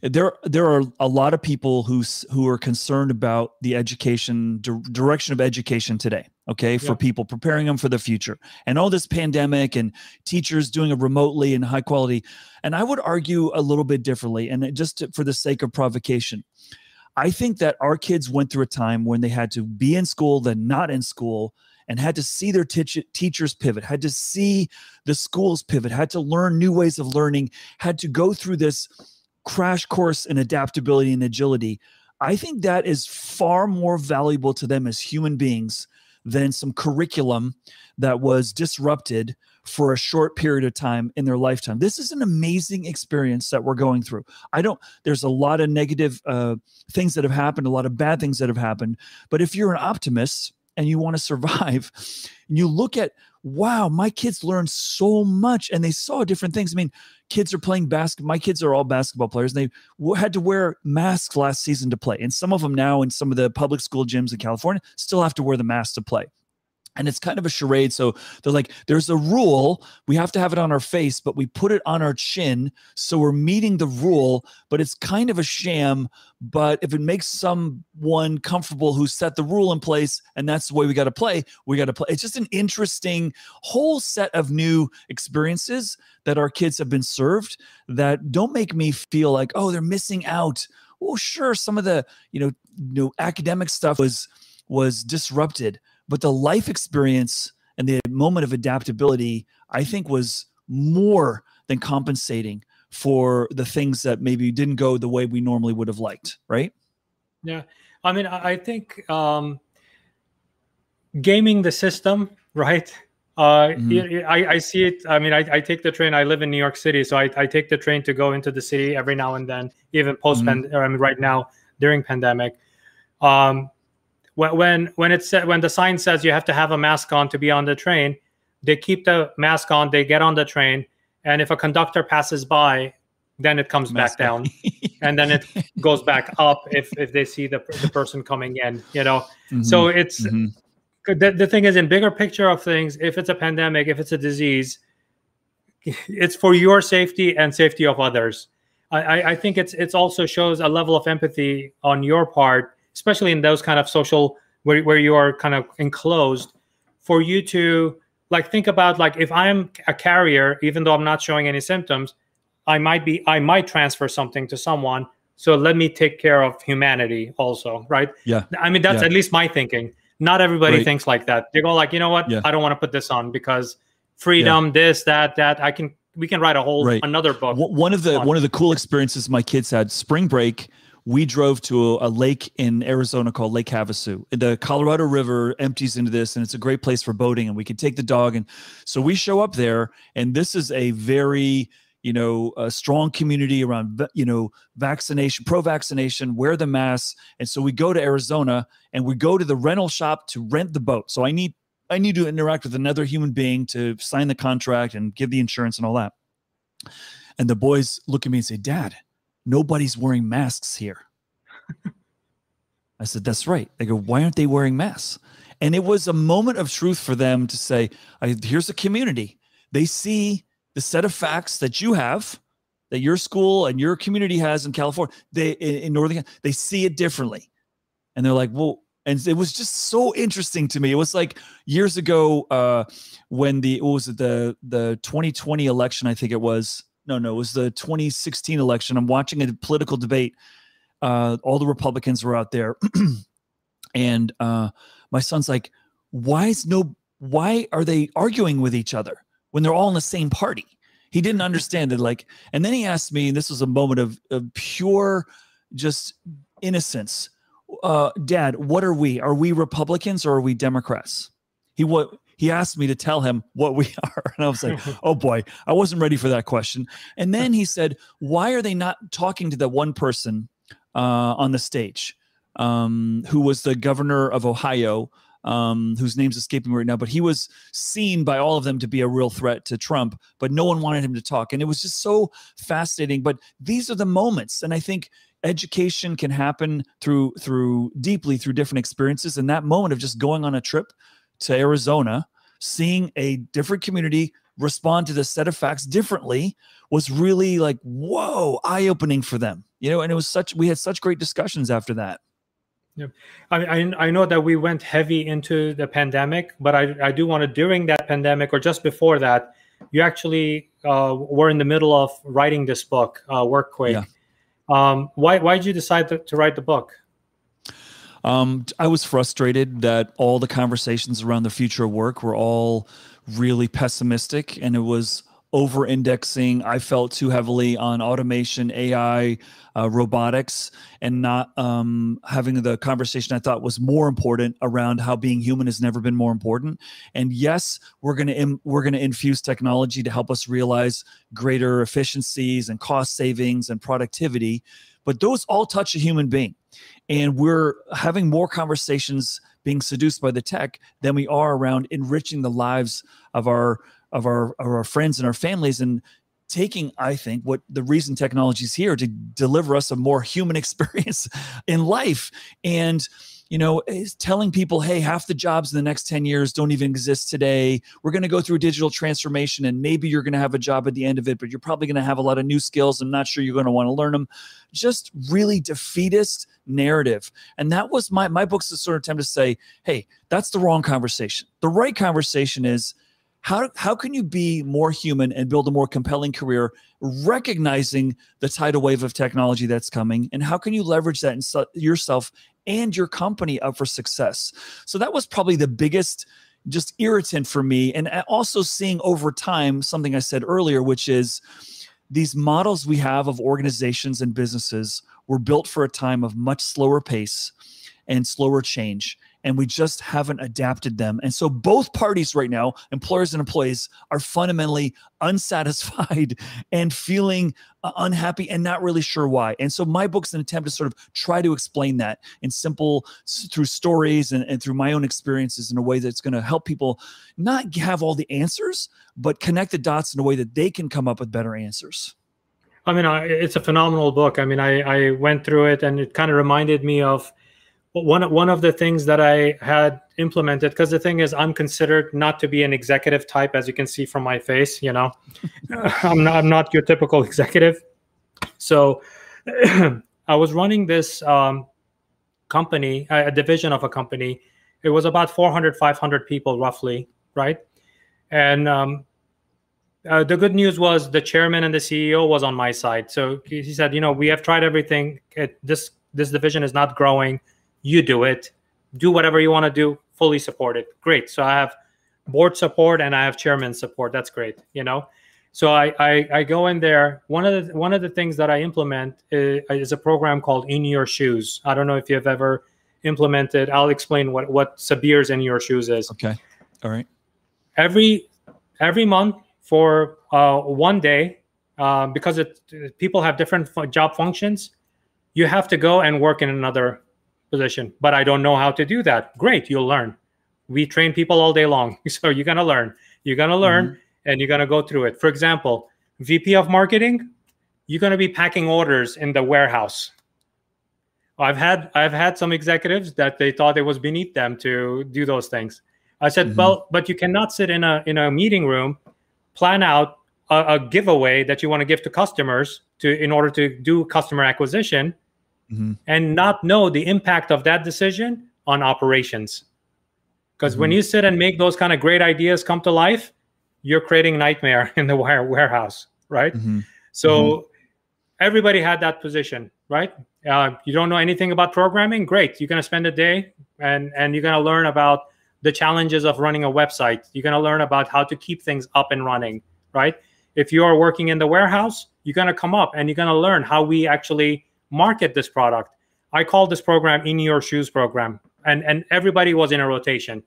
there there are a lot of people who who are concerned about the education di- direction of education today okay for people preparing them for the future. And all this pandemic and teachers doing it remotely and high quality. And i would argue a little bit differently and just to, for the sake of provocation. I think that our kids went through a time when they had to be in school, then not in school, and had to see their t- teachers pivot, had to see the schools pivot, had to learn new ways of learning, had to go through this crash course in adaptability and agility. I think that is far more valuable to them as human beings than some curriculum that was disrupted for a short period of time in their lifetime. This is an amazing experience that we're going through. I don't, there's a lot of negative uh, things that have happened, a lot of bad things that have happened. But if you're an optimist and you want to survive, you look at, wow, my kids learned so much and they saw different things. I mean, kids are playing basketball. My kids are all basketball players. And they had to wear masks last season to play. And some of them now in some of the public school gyms in California still have to wear the mask to play and it's kind of a charade. So they're like, there's a rule. We have to have it on our face, but we put it on our chin. So we're meeting the rule, but it's kind of a sham. But if it makes someone comfortable who set the rule in place and that's the way we got to play, we got to play. It's just an interesting whole set of new experiences that our kids have been served that don't make me feel like, oh, they're missing out. Well, sure, some of the, you know, you know, academic stuff was was disrupted but the life experience and the moment of adaptability, I think, was more than compensating for the things that maybe didn't go the way we normally would have liked, right? Yeah. I mean, I think um, gaming the system, right? Uh, mm-hmm. I, I see it. I mean, I, I take the train. I live in New York City, so I, I take the train to go into the city every now and then, even post mm-hmm. I mean, right now during pandemic. Um, when when it said when the sign says you have to have a mask on to be on the train, they keep the mask on. They get on the train, and if a conductor passes by, then it comes mask back down, and then it goes back up if if they see the the person coming in. You know, mm-hmm. so it's. Mm-hmm. The, the thing is in bigger picture of things if it's a pandemic if it's a disease it's for your safety and safety of others I, I think it's it's also shows a level of empathy on your part especially in those kind of social where, where you are kind of enclosed for you to like think about like if i'm a carrier even though i'm not showing any symptoms i might be i might transfer something to someone so let me take care of humanity also right yeah i mean that's yeah. at least my thinking not everybody right. thinks like that they go like you know what yeah. i don't want to put this on because freedom yeah. this that that i can we can write a whole right. another book one of the on. one of the cool experiences my kids had spring break we drove to a, a, lake in Arizona called Lake Havasu. The Colorado River empties into this, and it's a great place for boating. And we could take the dog. And so we show up there, and this is a very you know, a strong community around, you know, vaccination, pro vaccination, wear the mask. And so we go to Arizona and we go to the rental shop to rent the boat. So I need, I need to interact with another human being to sign the contract and give the insurance and all that. And the boys look at me and say, Dad, nobody's wearing masks here. I said, That's right. They go, Why aren't they wearing masks? And it was a moment of truth for them to say, Here's a community. They see the set of facts that you have that your school and your community has in California, they in, Northern, they see it differently. And they're like, well, and it was just so interesting to me. It was like years ago uh, when the what was it the the 2020 election? I think it was. No, no, it was the 2016 election. I'm watching a political debate. Uh, all the Republicans were out there, and uh, my son's like, "Why is no? Why are they arguing with each other?" when they're all in the same party. He didn't understand it. Like, and then he asked me, and this was a moment of, of pure just innocence. Uh, Dad, what are we? Are we Republicans or are we Democrats? He what he asked me to tell him what we are. And I was like, oh boy, I wasn't ready for that question. And then he said, why are they not talking to the one person uh, on the stage um, who was the governor of Ohio um, whose name's escaping me right now, but he was seen by all of them to be a real threat to Trump, but no one wanted him to talk. And it was just so fascinating. But these are the moments. And I think education can happen through through deeply through different experiences. And that moment of just going on a trip to Arizona, seeing a different community respond to the set of facts differently was really like, whoa, eye-opening for them. You know, and it was such we had such great discussions after that. Yeah, I, I, I know that we went heavy into the pandemic, but I I do want to during that pandemic or just before that, you actually uh, were in the middle of writing this book, uh, Workquake. Yeah. Um, why why did you decide to, to write the book? Um, I was frustrated that all the conversations around the future of work were all really pessimistic, and it was over indexing. I felt too heavily on automation, AI, uh, robotics, and not um, having the conversation I thought was more important around how being human has never been more important. And yes, we're gonna we're gonna infuse technology to help us realize greater efficiencies and cost savings and productivity, but those all touch a human being, and we're having more conversations being seduced by the tech than we are around enriching the lives of our of our of our friends and our families and taking i think what the reason technology is here to deliver us a more human experience in life. And you know telling people hey half the jobs in the next 10 years don't even exist today. We're going to go through a digital transformation and maybe you're going to have a job at the end of it but you're probably going to have a lot of new skills. I'm not sure you're going to want to learn them just really defeatist narrative. And that was my my book's a sort of attempt to say hey that's the wrong conversation. The right conversation is how how can you be more human and build a more compelling career recognizing the tidal wave of technology that's coming? And how can you leverage that su- yourself and your company up for success? So that was probably the biggest just irritant for me. And uh, also seeing over time something i said earlier which is these models we have of organizations and businesses were built for a time of much slower pace and slower change and we just haven't adapted them. And so both parties right now, employers and employees, are fundamentally unsatisfied and feeling uh, unhappy and not really sure why. And so my book's an attempt to sort of try to explain that in simple through stories and, and through my own experiences in a way that's going to help people not have all the answers, but connect the dots in a way that they can come up with better answers. I mean, it's a phenomenal book. I mean, I, I went through it and it kind of reminded me of one one of the things that I had implemented because the thing is I'm considered not to be an executive type as you can see from my face you know? I'm not I'm not your typical executive. So I was running this um, company a division of a company. It was about 400 500 people roughly right? And um, uh, the good news was the chairman and the CEO was on my side. So he said you know we have tried everything. It, this this division is not growing you do it. Do whatever you want to do fully support it. great. So i have board support and i have chairman support. That's great you know? So I, I, I go in there. One of the one of the things that i implement is, is, a program called in your shoes. I don't know if you've ever implemented. I'll explain what what sabir's in your shoes is. Okay. All right. Every every month for uh, one day uh, because it, people have different job functions, you have to go and work in another position. But I don't know how to do that. Great, you'll learn. We train people all day long, so you're gonna learn. You're gonna learn, mm-hmm. and you're gonna go through it. For example, VP of marketing, you're gonna be packing orders in the warehouse. I've had I've had some executives that they thought it was beneath them to do those things. I said, mm-hmm. well, but you cannot sit in a in a meeting room, plan out a, a giveaway that you want to give to customers to in order to do customer acquisition, mm-hmm. and not know the impact of that decision on operations. Because mm-hmm. when you sit and make those kind of great ideas come to life, you're creating nightmare in the warehouse, right? Mm-hmm. So mm-hmm. everybody had that position, right? Uh, you don't know anything about programming? Great. You're going to spend a day and, and you're going to learn about the challenges of running a website. You're going to learn about how to keep things up and running, right? If you are working in the warehouse, you're going to come up and you're going to learn how we actually market this product. I call this program in your shoes program. And and everybody was in a rotation.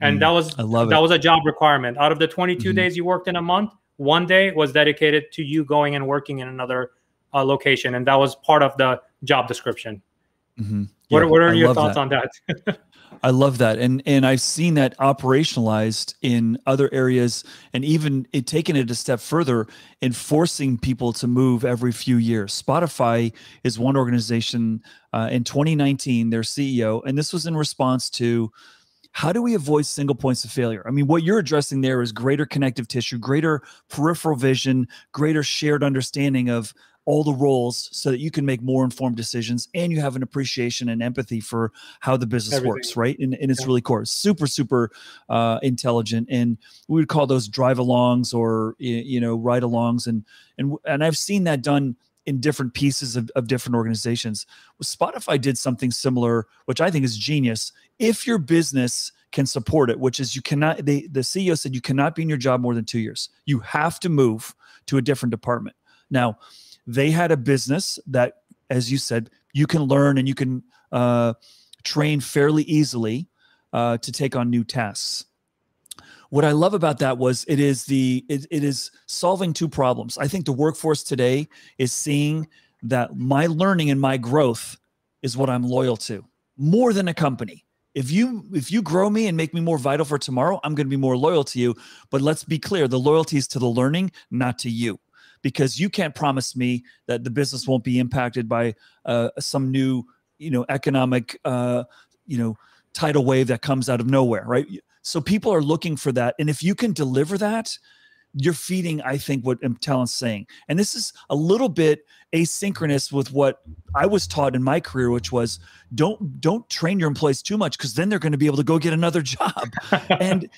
And mm, that was that it. was a job requirement. Out of the 22 mm-hmm. days you worked in a month, one day was dedicated to you going and working in another uh, location and that was part of the job description. Mm-hmm. What, what are I your thoughts that. on that? I love that, and and I've seen that operationalized in other areas, and even it, taking it a step further in forcing people to move every few years. Spotify is one organization uh, in 2019, their CEO, and this was in response to how do we avoid single points of failure? I mean, what you're addressing there is greater connective tissue, greater peripheral vision, greater shared understanding of all the roles so that you can make more informed decisions and you have an appreciation and empathy for how the business Everything. works right? And, and it's yeah. really core super super uh, intelligent. And we would call those drive alongs or you know ride alongs and and and i've seen that done in different pieces of, of different organizations. Spotify did something similar which i think is genius. If your business can support it which is you cannot they the ceo said you cannot be in your job more than two years. You have to move to a different department. Now they had a business that, as you said, you can learn and you can uh, train fairly easily uh, to take on new tasks. What I love about that was it is the it, it is solving two problems. I think the workforce today is seeing that my learning and my growth is what I'm loyal to more than a company if you if you grow me and make me more vital for tomorrow i'm going to be more loyal to you but let's be clear the loyalty is to the learning not to you because you can't promise me that the business won't be impacted by uh, some new, you know, economic, uh, you know, tidal wave that comes out of nowhere, right? So people are looking for that, and if you can deliver that, you're feeding, I think, what Talent's saying. And this is a little bit asynchronous with what I was taught in my career, which was don't don't train your employees too much because then they're going to be able to go get another job. and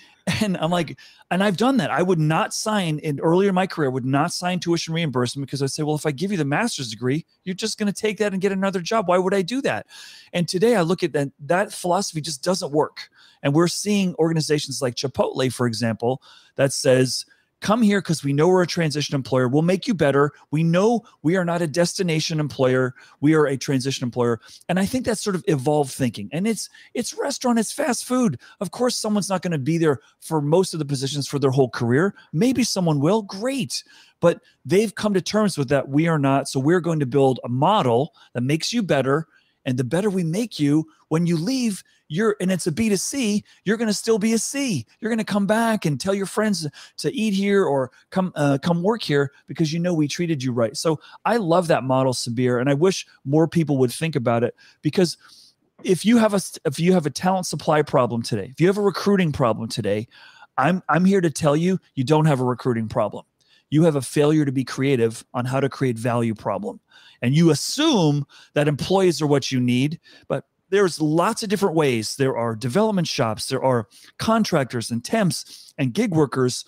and I'm like, and I've done that. I would not sign in earlier in my career, would not sign tuition reimbursement because I say, well, if I give you the master's degree, you're just going to take that and get another job. Why would I do that? And today I look at that that philosophy just doesn't work. And we're seeing organizations like Chipotle, for example, that says Come here because we know we're a transition employer. We'll make you better. We know we are not a destination employer. We are a transition employer. And I think that's sort of evolved thinking. And it's it's restaurant, it's fast food. Of course, someone's not going to be there for most of the positions for their whole career. Maybe someone will. Great. But they've come to terms with that. We are not. So we're going to build a model that makes you better. And the better we make you, when you leave, you're and it's a B to C, you're going to still be a C. You're going to come back and tell your friends to eat here or come uh, come work here because you know we treated you right. So I love that model, Sabir, and I wish more people would think about it because if you have a if you have a talent supply problem today, if you have a recruiting problem today, I'm I'm here to tell you you don't have a recruiting problem. You have a failure to be creative on how to create value problem. And you assume that employees are what you need, but there's lots of different ways. There are development shops, there are contractors and temps and gig workers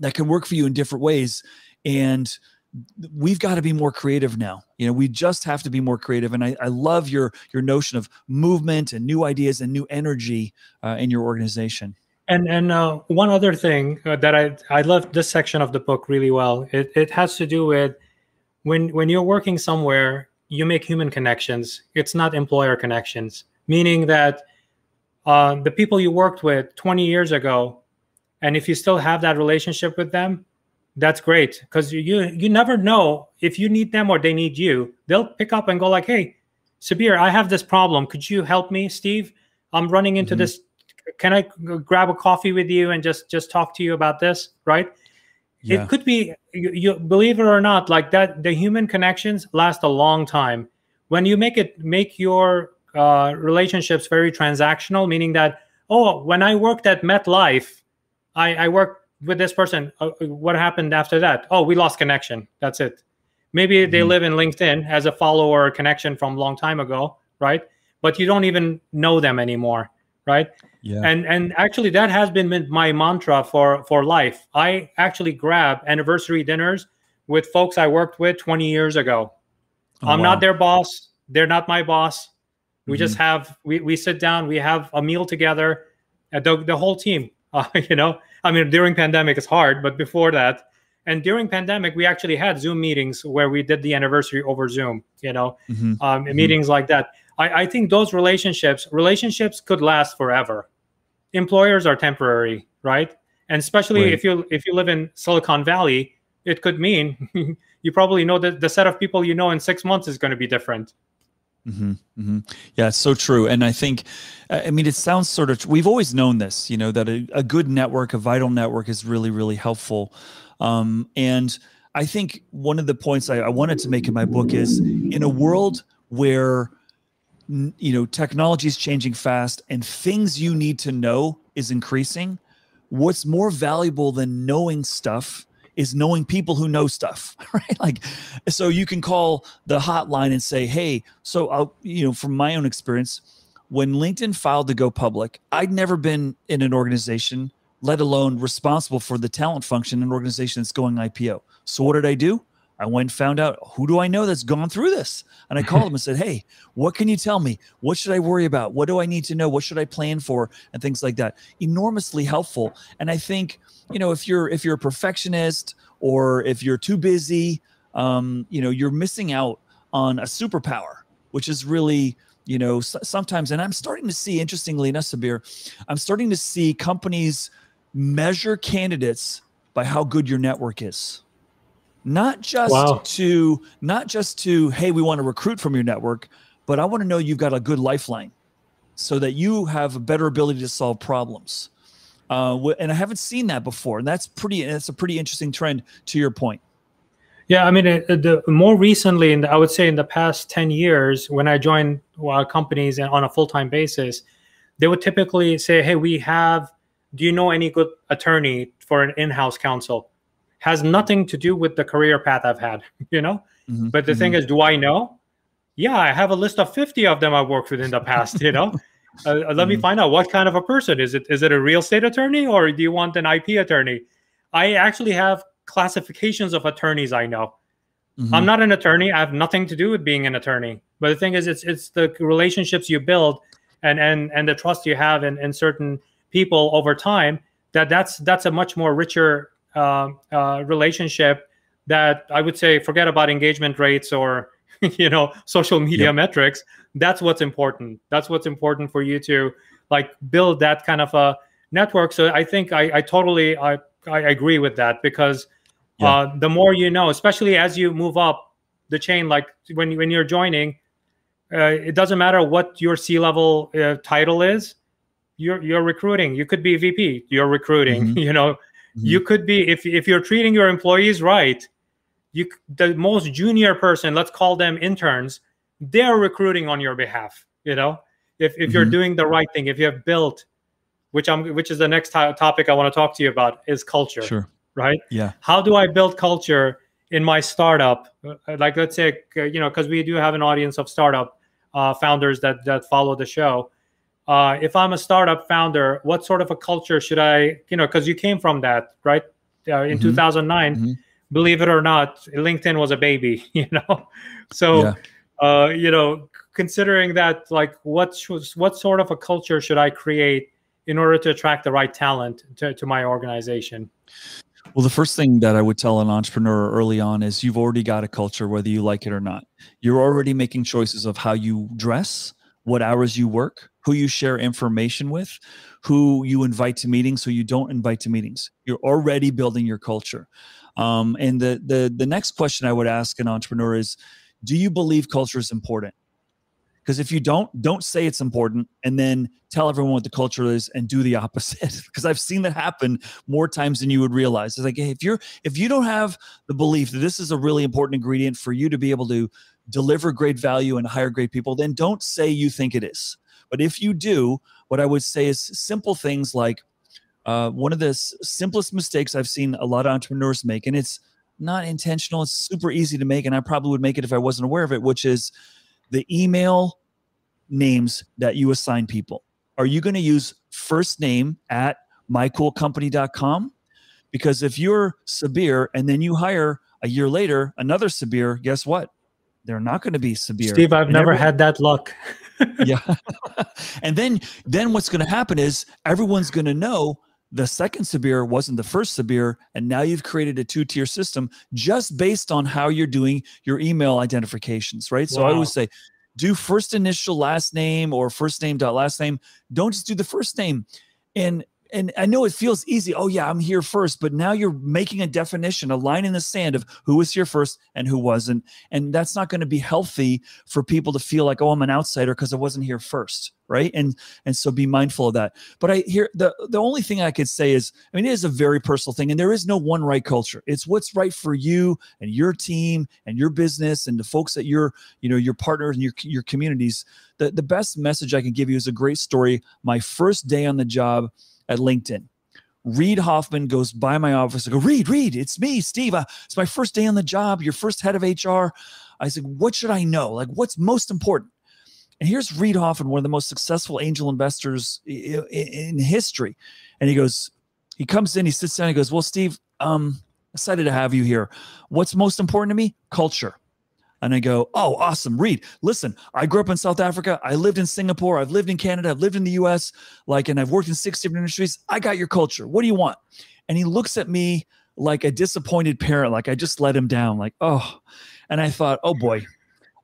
that can work for you in different ways. And we've got to be more creative now. You know, we just have to be more creative. And I, I love your your notion of movement and new ideas and new energy uh, in your organization. And and uh, one other thing uh, that I I love this section of the book really well. It it has to do with when when you're working somewhere you make human connections. It's not employer connections, meaning that uh, the people you worked with 20 years ago, and if you still have that relationship with them, that's great because you you never know if you need them or they need you. They'll pick up and go like, "Hey, Sabir, I have this problem. Could you help me, Steve? I'm running into mm-hmm. this. Can I grab a coffee with you and just just talk to you about this?" Right? Yeah. It could be you, you believe it or not, like that. The human connections last a long time. When you make it make your uh, relationships very transactional, meaning that oh, when I worked at MetLife, I, I worked with this person. Uh, what happened after that? Oh, we lost connection. That's it. Maybe mm-hmm. they live in LinkedIn as a follower connection from a long time ago, right? But you don't even know them anymore, right? Yeah. And and actually that has been my mantra for for life. I actually grab anniversary dinners with folks I worked with 20 years ago. Oh, I'm wow. not their boss. They're not my boss. We mm-hmm. just have we we sit down, we have a meal together, uh, the the whole team. Uh, you know, I mean, during pandemic it's hard, but before that, and during pandemic, we actually had Zoom meetings where we did the anniversary over Zoom. You know, mm-hmm. Um, mm-hmm. meetings like that. I, I think those relationships relationships could last forever. Employers are temporary, right? And especially right. if you if you live in Silicon Valley, it could mean you probably know that the set of people you know in six months is going to be different. Mm-hmm, mm-hmm. Yeah, it's so true. And I think, I mean, it sounds sort of, we've always known this, you know, that a, a good network, a vital network is really, really helpful. Um, and I think one of the points I, I wanted to make in my book is in a world where, you know, technology is changing fast and things you need to know is increasing, what's more valuable than knowing stuff is knowing people who know stuff, right? Like, so you can call the hotline and say, hey, so I'll, you know, from my own experience, when LinkedIn filed to go public, I'd never been in an organization, let alone responsible for the talent function in an organization that's going IPO. So what did I do? I went and found out who do I know that's gone through this? And I called them and said, Hey, what can you tell me? What should I worry about? What do I need to know? What should I plan for? And things like that. Enormously helpful. And I think, you know, if you're if you're a perfectionist or if you're too busy, um, you know, you're missing out on a superpower, which is really you know sometimes and i'm starting to see interestingly enough sabir i'm starting to see companies measure candidates by how good your network is not just wow. to not just to hey we want to recruit from your network but i want to know you've got a good lifeline so that you have a better ability to solve problems. Uh, and i haven't seen that before and that's pretty that's a pretty interesting trend to your point. Yeah i mean it, the more recently and i would say in the past 10 years when i joined uh, companies on a full-time basis they would typically say hey we have do you know any good attorney for an in-house counsel has nothing to do with the career path I've had, you know? Mm-hmm. But the mm-hmm. thing is, do I know? Yeah, I have a list of 50 of them I've worked with in the past, you know? Uh, uh, let mm-hmm. me find out what kind of a person is it is it a real estate attorney or do you want an ip attorney i actually have classifications of attorneys i know mm-hmm. i'm not an attorney i have nothing to do with being an attorney but the thing is it's it's the relationships you build and and and the trust you have in, in certain people over time that that's that's a much more richer uh, uh, relationship that I would say forget about engagement rates or you know social media yep. metrics. That's what's important. That's what's important for you to like build that kind of a network. So I think I, I totally I, I agree with that because yeah. uh, the more you know, especially as you move up the chain, like when when you're joining, uh, it doesn't matter what your C level uh, title is. You're you're recruiting. You could be VP. You're recruiting. Mm-hmm. You know, Mm-hmm. You could be if if you're treating your employees right, you the most junior person, let's call them interns, they're recruiting on your behalf. You know, if if mm-hmm. you're doing the right thing, if you have built, which I'm which is the next to- topic I want to talk to you about is culture. Sure. Right. Yeah. How do I build culture in my startup? Uh, like let's say uh, you know because we do have an audience of startup uh, founders that that follow the show uh, if I'm a startup founder, what sort of a culture should I, you know, because you came from that, right? Uh, in mm-hmm. 2009, mm-hmm. believe it or not, LinkedIn was a baby, you know. So, yeah. uh, you know, considering that, like, what what sort of a culture should I create in order to attract the right talent to, to my organization? Well, the first thing that I would tell an entrepreneur early on is you've already got a culture, whether you like it or not. You're already making choices of how you dress, what hours you work, who you share information with, who you invite to meetings, who you don't invite to meetings. You're already building your culture. Um, and the the the next question I would ask an entrepreneur is, do you believe culture is important? Because if you don't, don't say it's important and then tell everyone what the culture is and do the opposite. Because I've seen that happen more times than you would realize. It's like hey, if you're if you don't have the belief that this is a really important ingredient for you to be able to deliver great value and hire great people, then don't say you think it is. But if you do, what I would say is simple things like uh, one of the simplest mistakes I've seen a lot of entrepreneurs make, and it's not intentional, it's super easy to make, and I probably would make it if I wasn't aware of it, which is the email names that you assign people. Are you going to use first name at mycoolcompany.com? Because if you're Sabir and then you hire a year later another Sabir, guess what? They're not going to be Sabir. Steve, I've And never everyone- had that luck. yeah and then then what's going to happen is everyone's going to know the second Sabir wasn't the first Sabir, and now you've created a two-tier system just based on how you're doing your email identifications, right? So I Wow. always say, do first initial last name or first name dot last name. Don't just do the first name. And and I know it feels easy. Oh yeah, I'm here first, but now you're making a definition, a line in the sand of who was here first and who wasn't, and that's not going to be healthy for people to feel like, oh, I'm an outsider because I wasn't here first, right? And and so be mindful of that. But I hear the the only thing I could say is, I mean, it is a very personal thing, and there is no one right culture. It's what's right for you and your team and your business and the folks that you're, you know, your partners and your your communities. The the best message I can give you is a great story. My first day on the job at LinkedIn. Reid Hoffman goes by my office. I go, Reid, Reid, it's me, Steve. Uh, it's my first day on the job. Your first head of HR. I said, what should I know? Like, what's most important? And here's Reid Hoffman, one of the most successful angel investors in history. And he goes, he comes in, he sits down, he goes, well, Steve, um, excited to have you here. What's most important to me? Culture. And I go, oh, awesome. Reid, listen, I grew up in South Africa. I lived in Singapore. I've lived in Canada. I've lived in the US. Like, and I've worked in six different industries. I got your culture. What do you want? And he looks at me like a disappointed parent, like I just let him down, like, oh. And I thought, oh boy,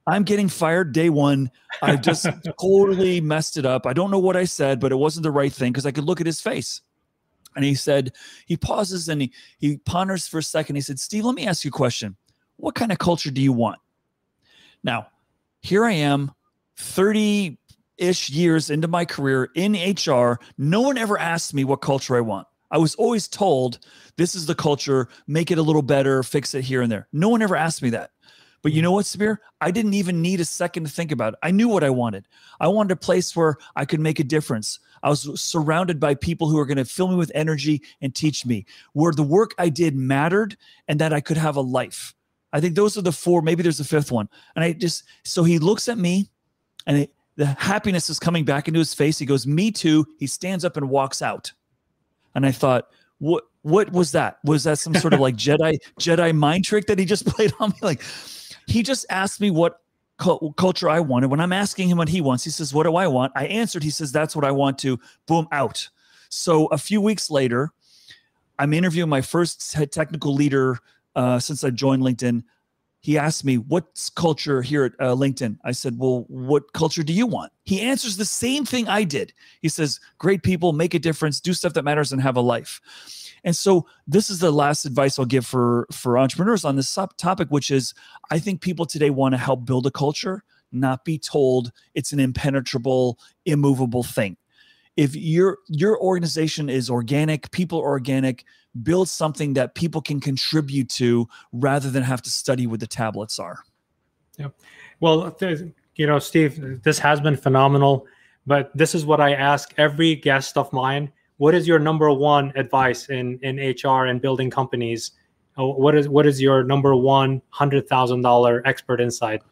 I'm getting fired day one. I just totally messed it up. I don't know what I said, but it wasn't the right thing because I could look at his face. And he said, he pauses and he, he ponders for a second. He said, Steve, let me ask you a question. What kind of culture do you want? Now, here I am, 30 ish years into my career in HR. No one ever asked me what culture I want. I was always told this is the culture, make it a little better, fix it here and there. No one ever asked me that. But you hmm. know what, Sabir? I didn't even need a second to think about it. I knew what I wanted. I wanted a place where I could make a difference. I was surrounded by people who were going to fill me with energy and teach me, where the work I did mattered and that I could have a life. I think those are the four. Maybe there's a fifth one. And I just, so he looks at me and it, the happiness is coming back into his face. He goes, Me too. He stands up and walks out. And I thought, what what was that? Was that some sort of like Jedi Jedi mind trick that he just played on me? Like he just asked me what cul- culture I wanted. When I'm asking him what he wants, he says, "What do I want?" I answered. He says, "That's what I want to." Boom, out. So a few weeks later, I'm interviewing my first technical leader uh, since I joined LinkedIn. He asked me, "What's culture here at uh, LinkedIn?" I said, "Well, what culture do you want?" He answers the same thing I did. He says, "Great people, make a difference, do stuff that matters, and have a life." And so, this is the last advice I'll give for for entrepreneurs on this topic, which is, I think people today want to help build a culture, not be told it's an impenetrable, immovable thing. If your your organization is organic, people are organic, build something that people can contribute to rather than have to study what the tablets are. Yeah. Well, you know, Steve, this has been phenomenal, but this is what I ask every guest of mine. What is your number one advice in in HR and building companies? Uh, What is what is your number one hundred thousand dollar expert insight?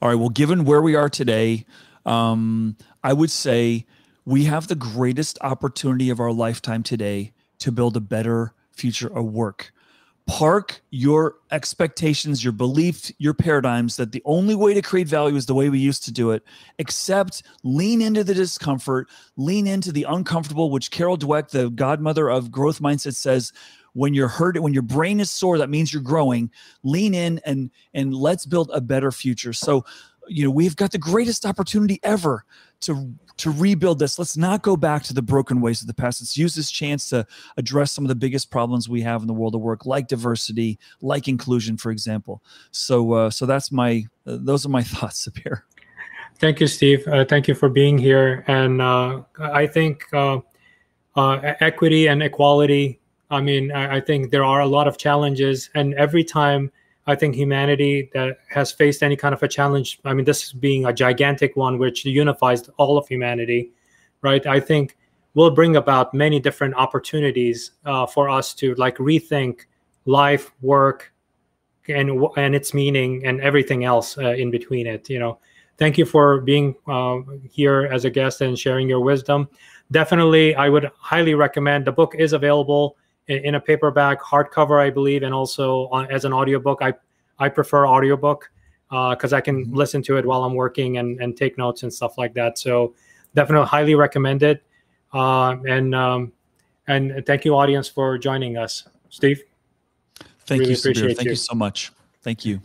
All right. Well, given where we are today, um, I would say we have the greatest opportunity of our lifetime today to build a better future of work. Park your expectations, your beliefs, your paradigms that the only way to create value is the way we used to do it. Accept, lean into the discomfort, lean into the uncomfortable, which Carol Dweck, the godmother of growth mindset, says when you're hurt, when your brain is sore, that means you're growing. Lean in and and let's build a better future. So, you know, we've got the greatest opportunity ever to to rebuild this. Let's not go back to the broken ways of the past. Let's use this chance to address some of the biggest problems we have in the world of work, like diversity, like inclusion, for example. So, uh, so that's my uh, those are my thoughts, Sabir. Thank you, Steve. Uh, thank you for being here. And uh, I think uh, uh, equity and equality. I mean, I, I think there are a lot of challenges, and every time I think humanity that has faced any kind of a challenge, I mean, this being a gigantic one which unifies all of humanity, right? I think will bring about many different opportunities uh, for us to like rethink life, work, and and its meaning and everything else uh, in between it. You know, thank you for being uh, here as a guest and sharing your wisdom. Definitely, I would highly recommend. The book is available in a paperback, hardcover, I believe, and also on, as an audiobook. I I prefer audiobook because uh, I can mm-hmm. listen to it while I'm working and, and take notes and stuff like that. So definitely highly recommend it. Uh, and um, and thank you, audience, for joining us. Steve, thank really you, Sabir. Thank you. you so much. Thank you.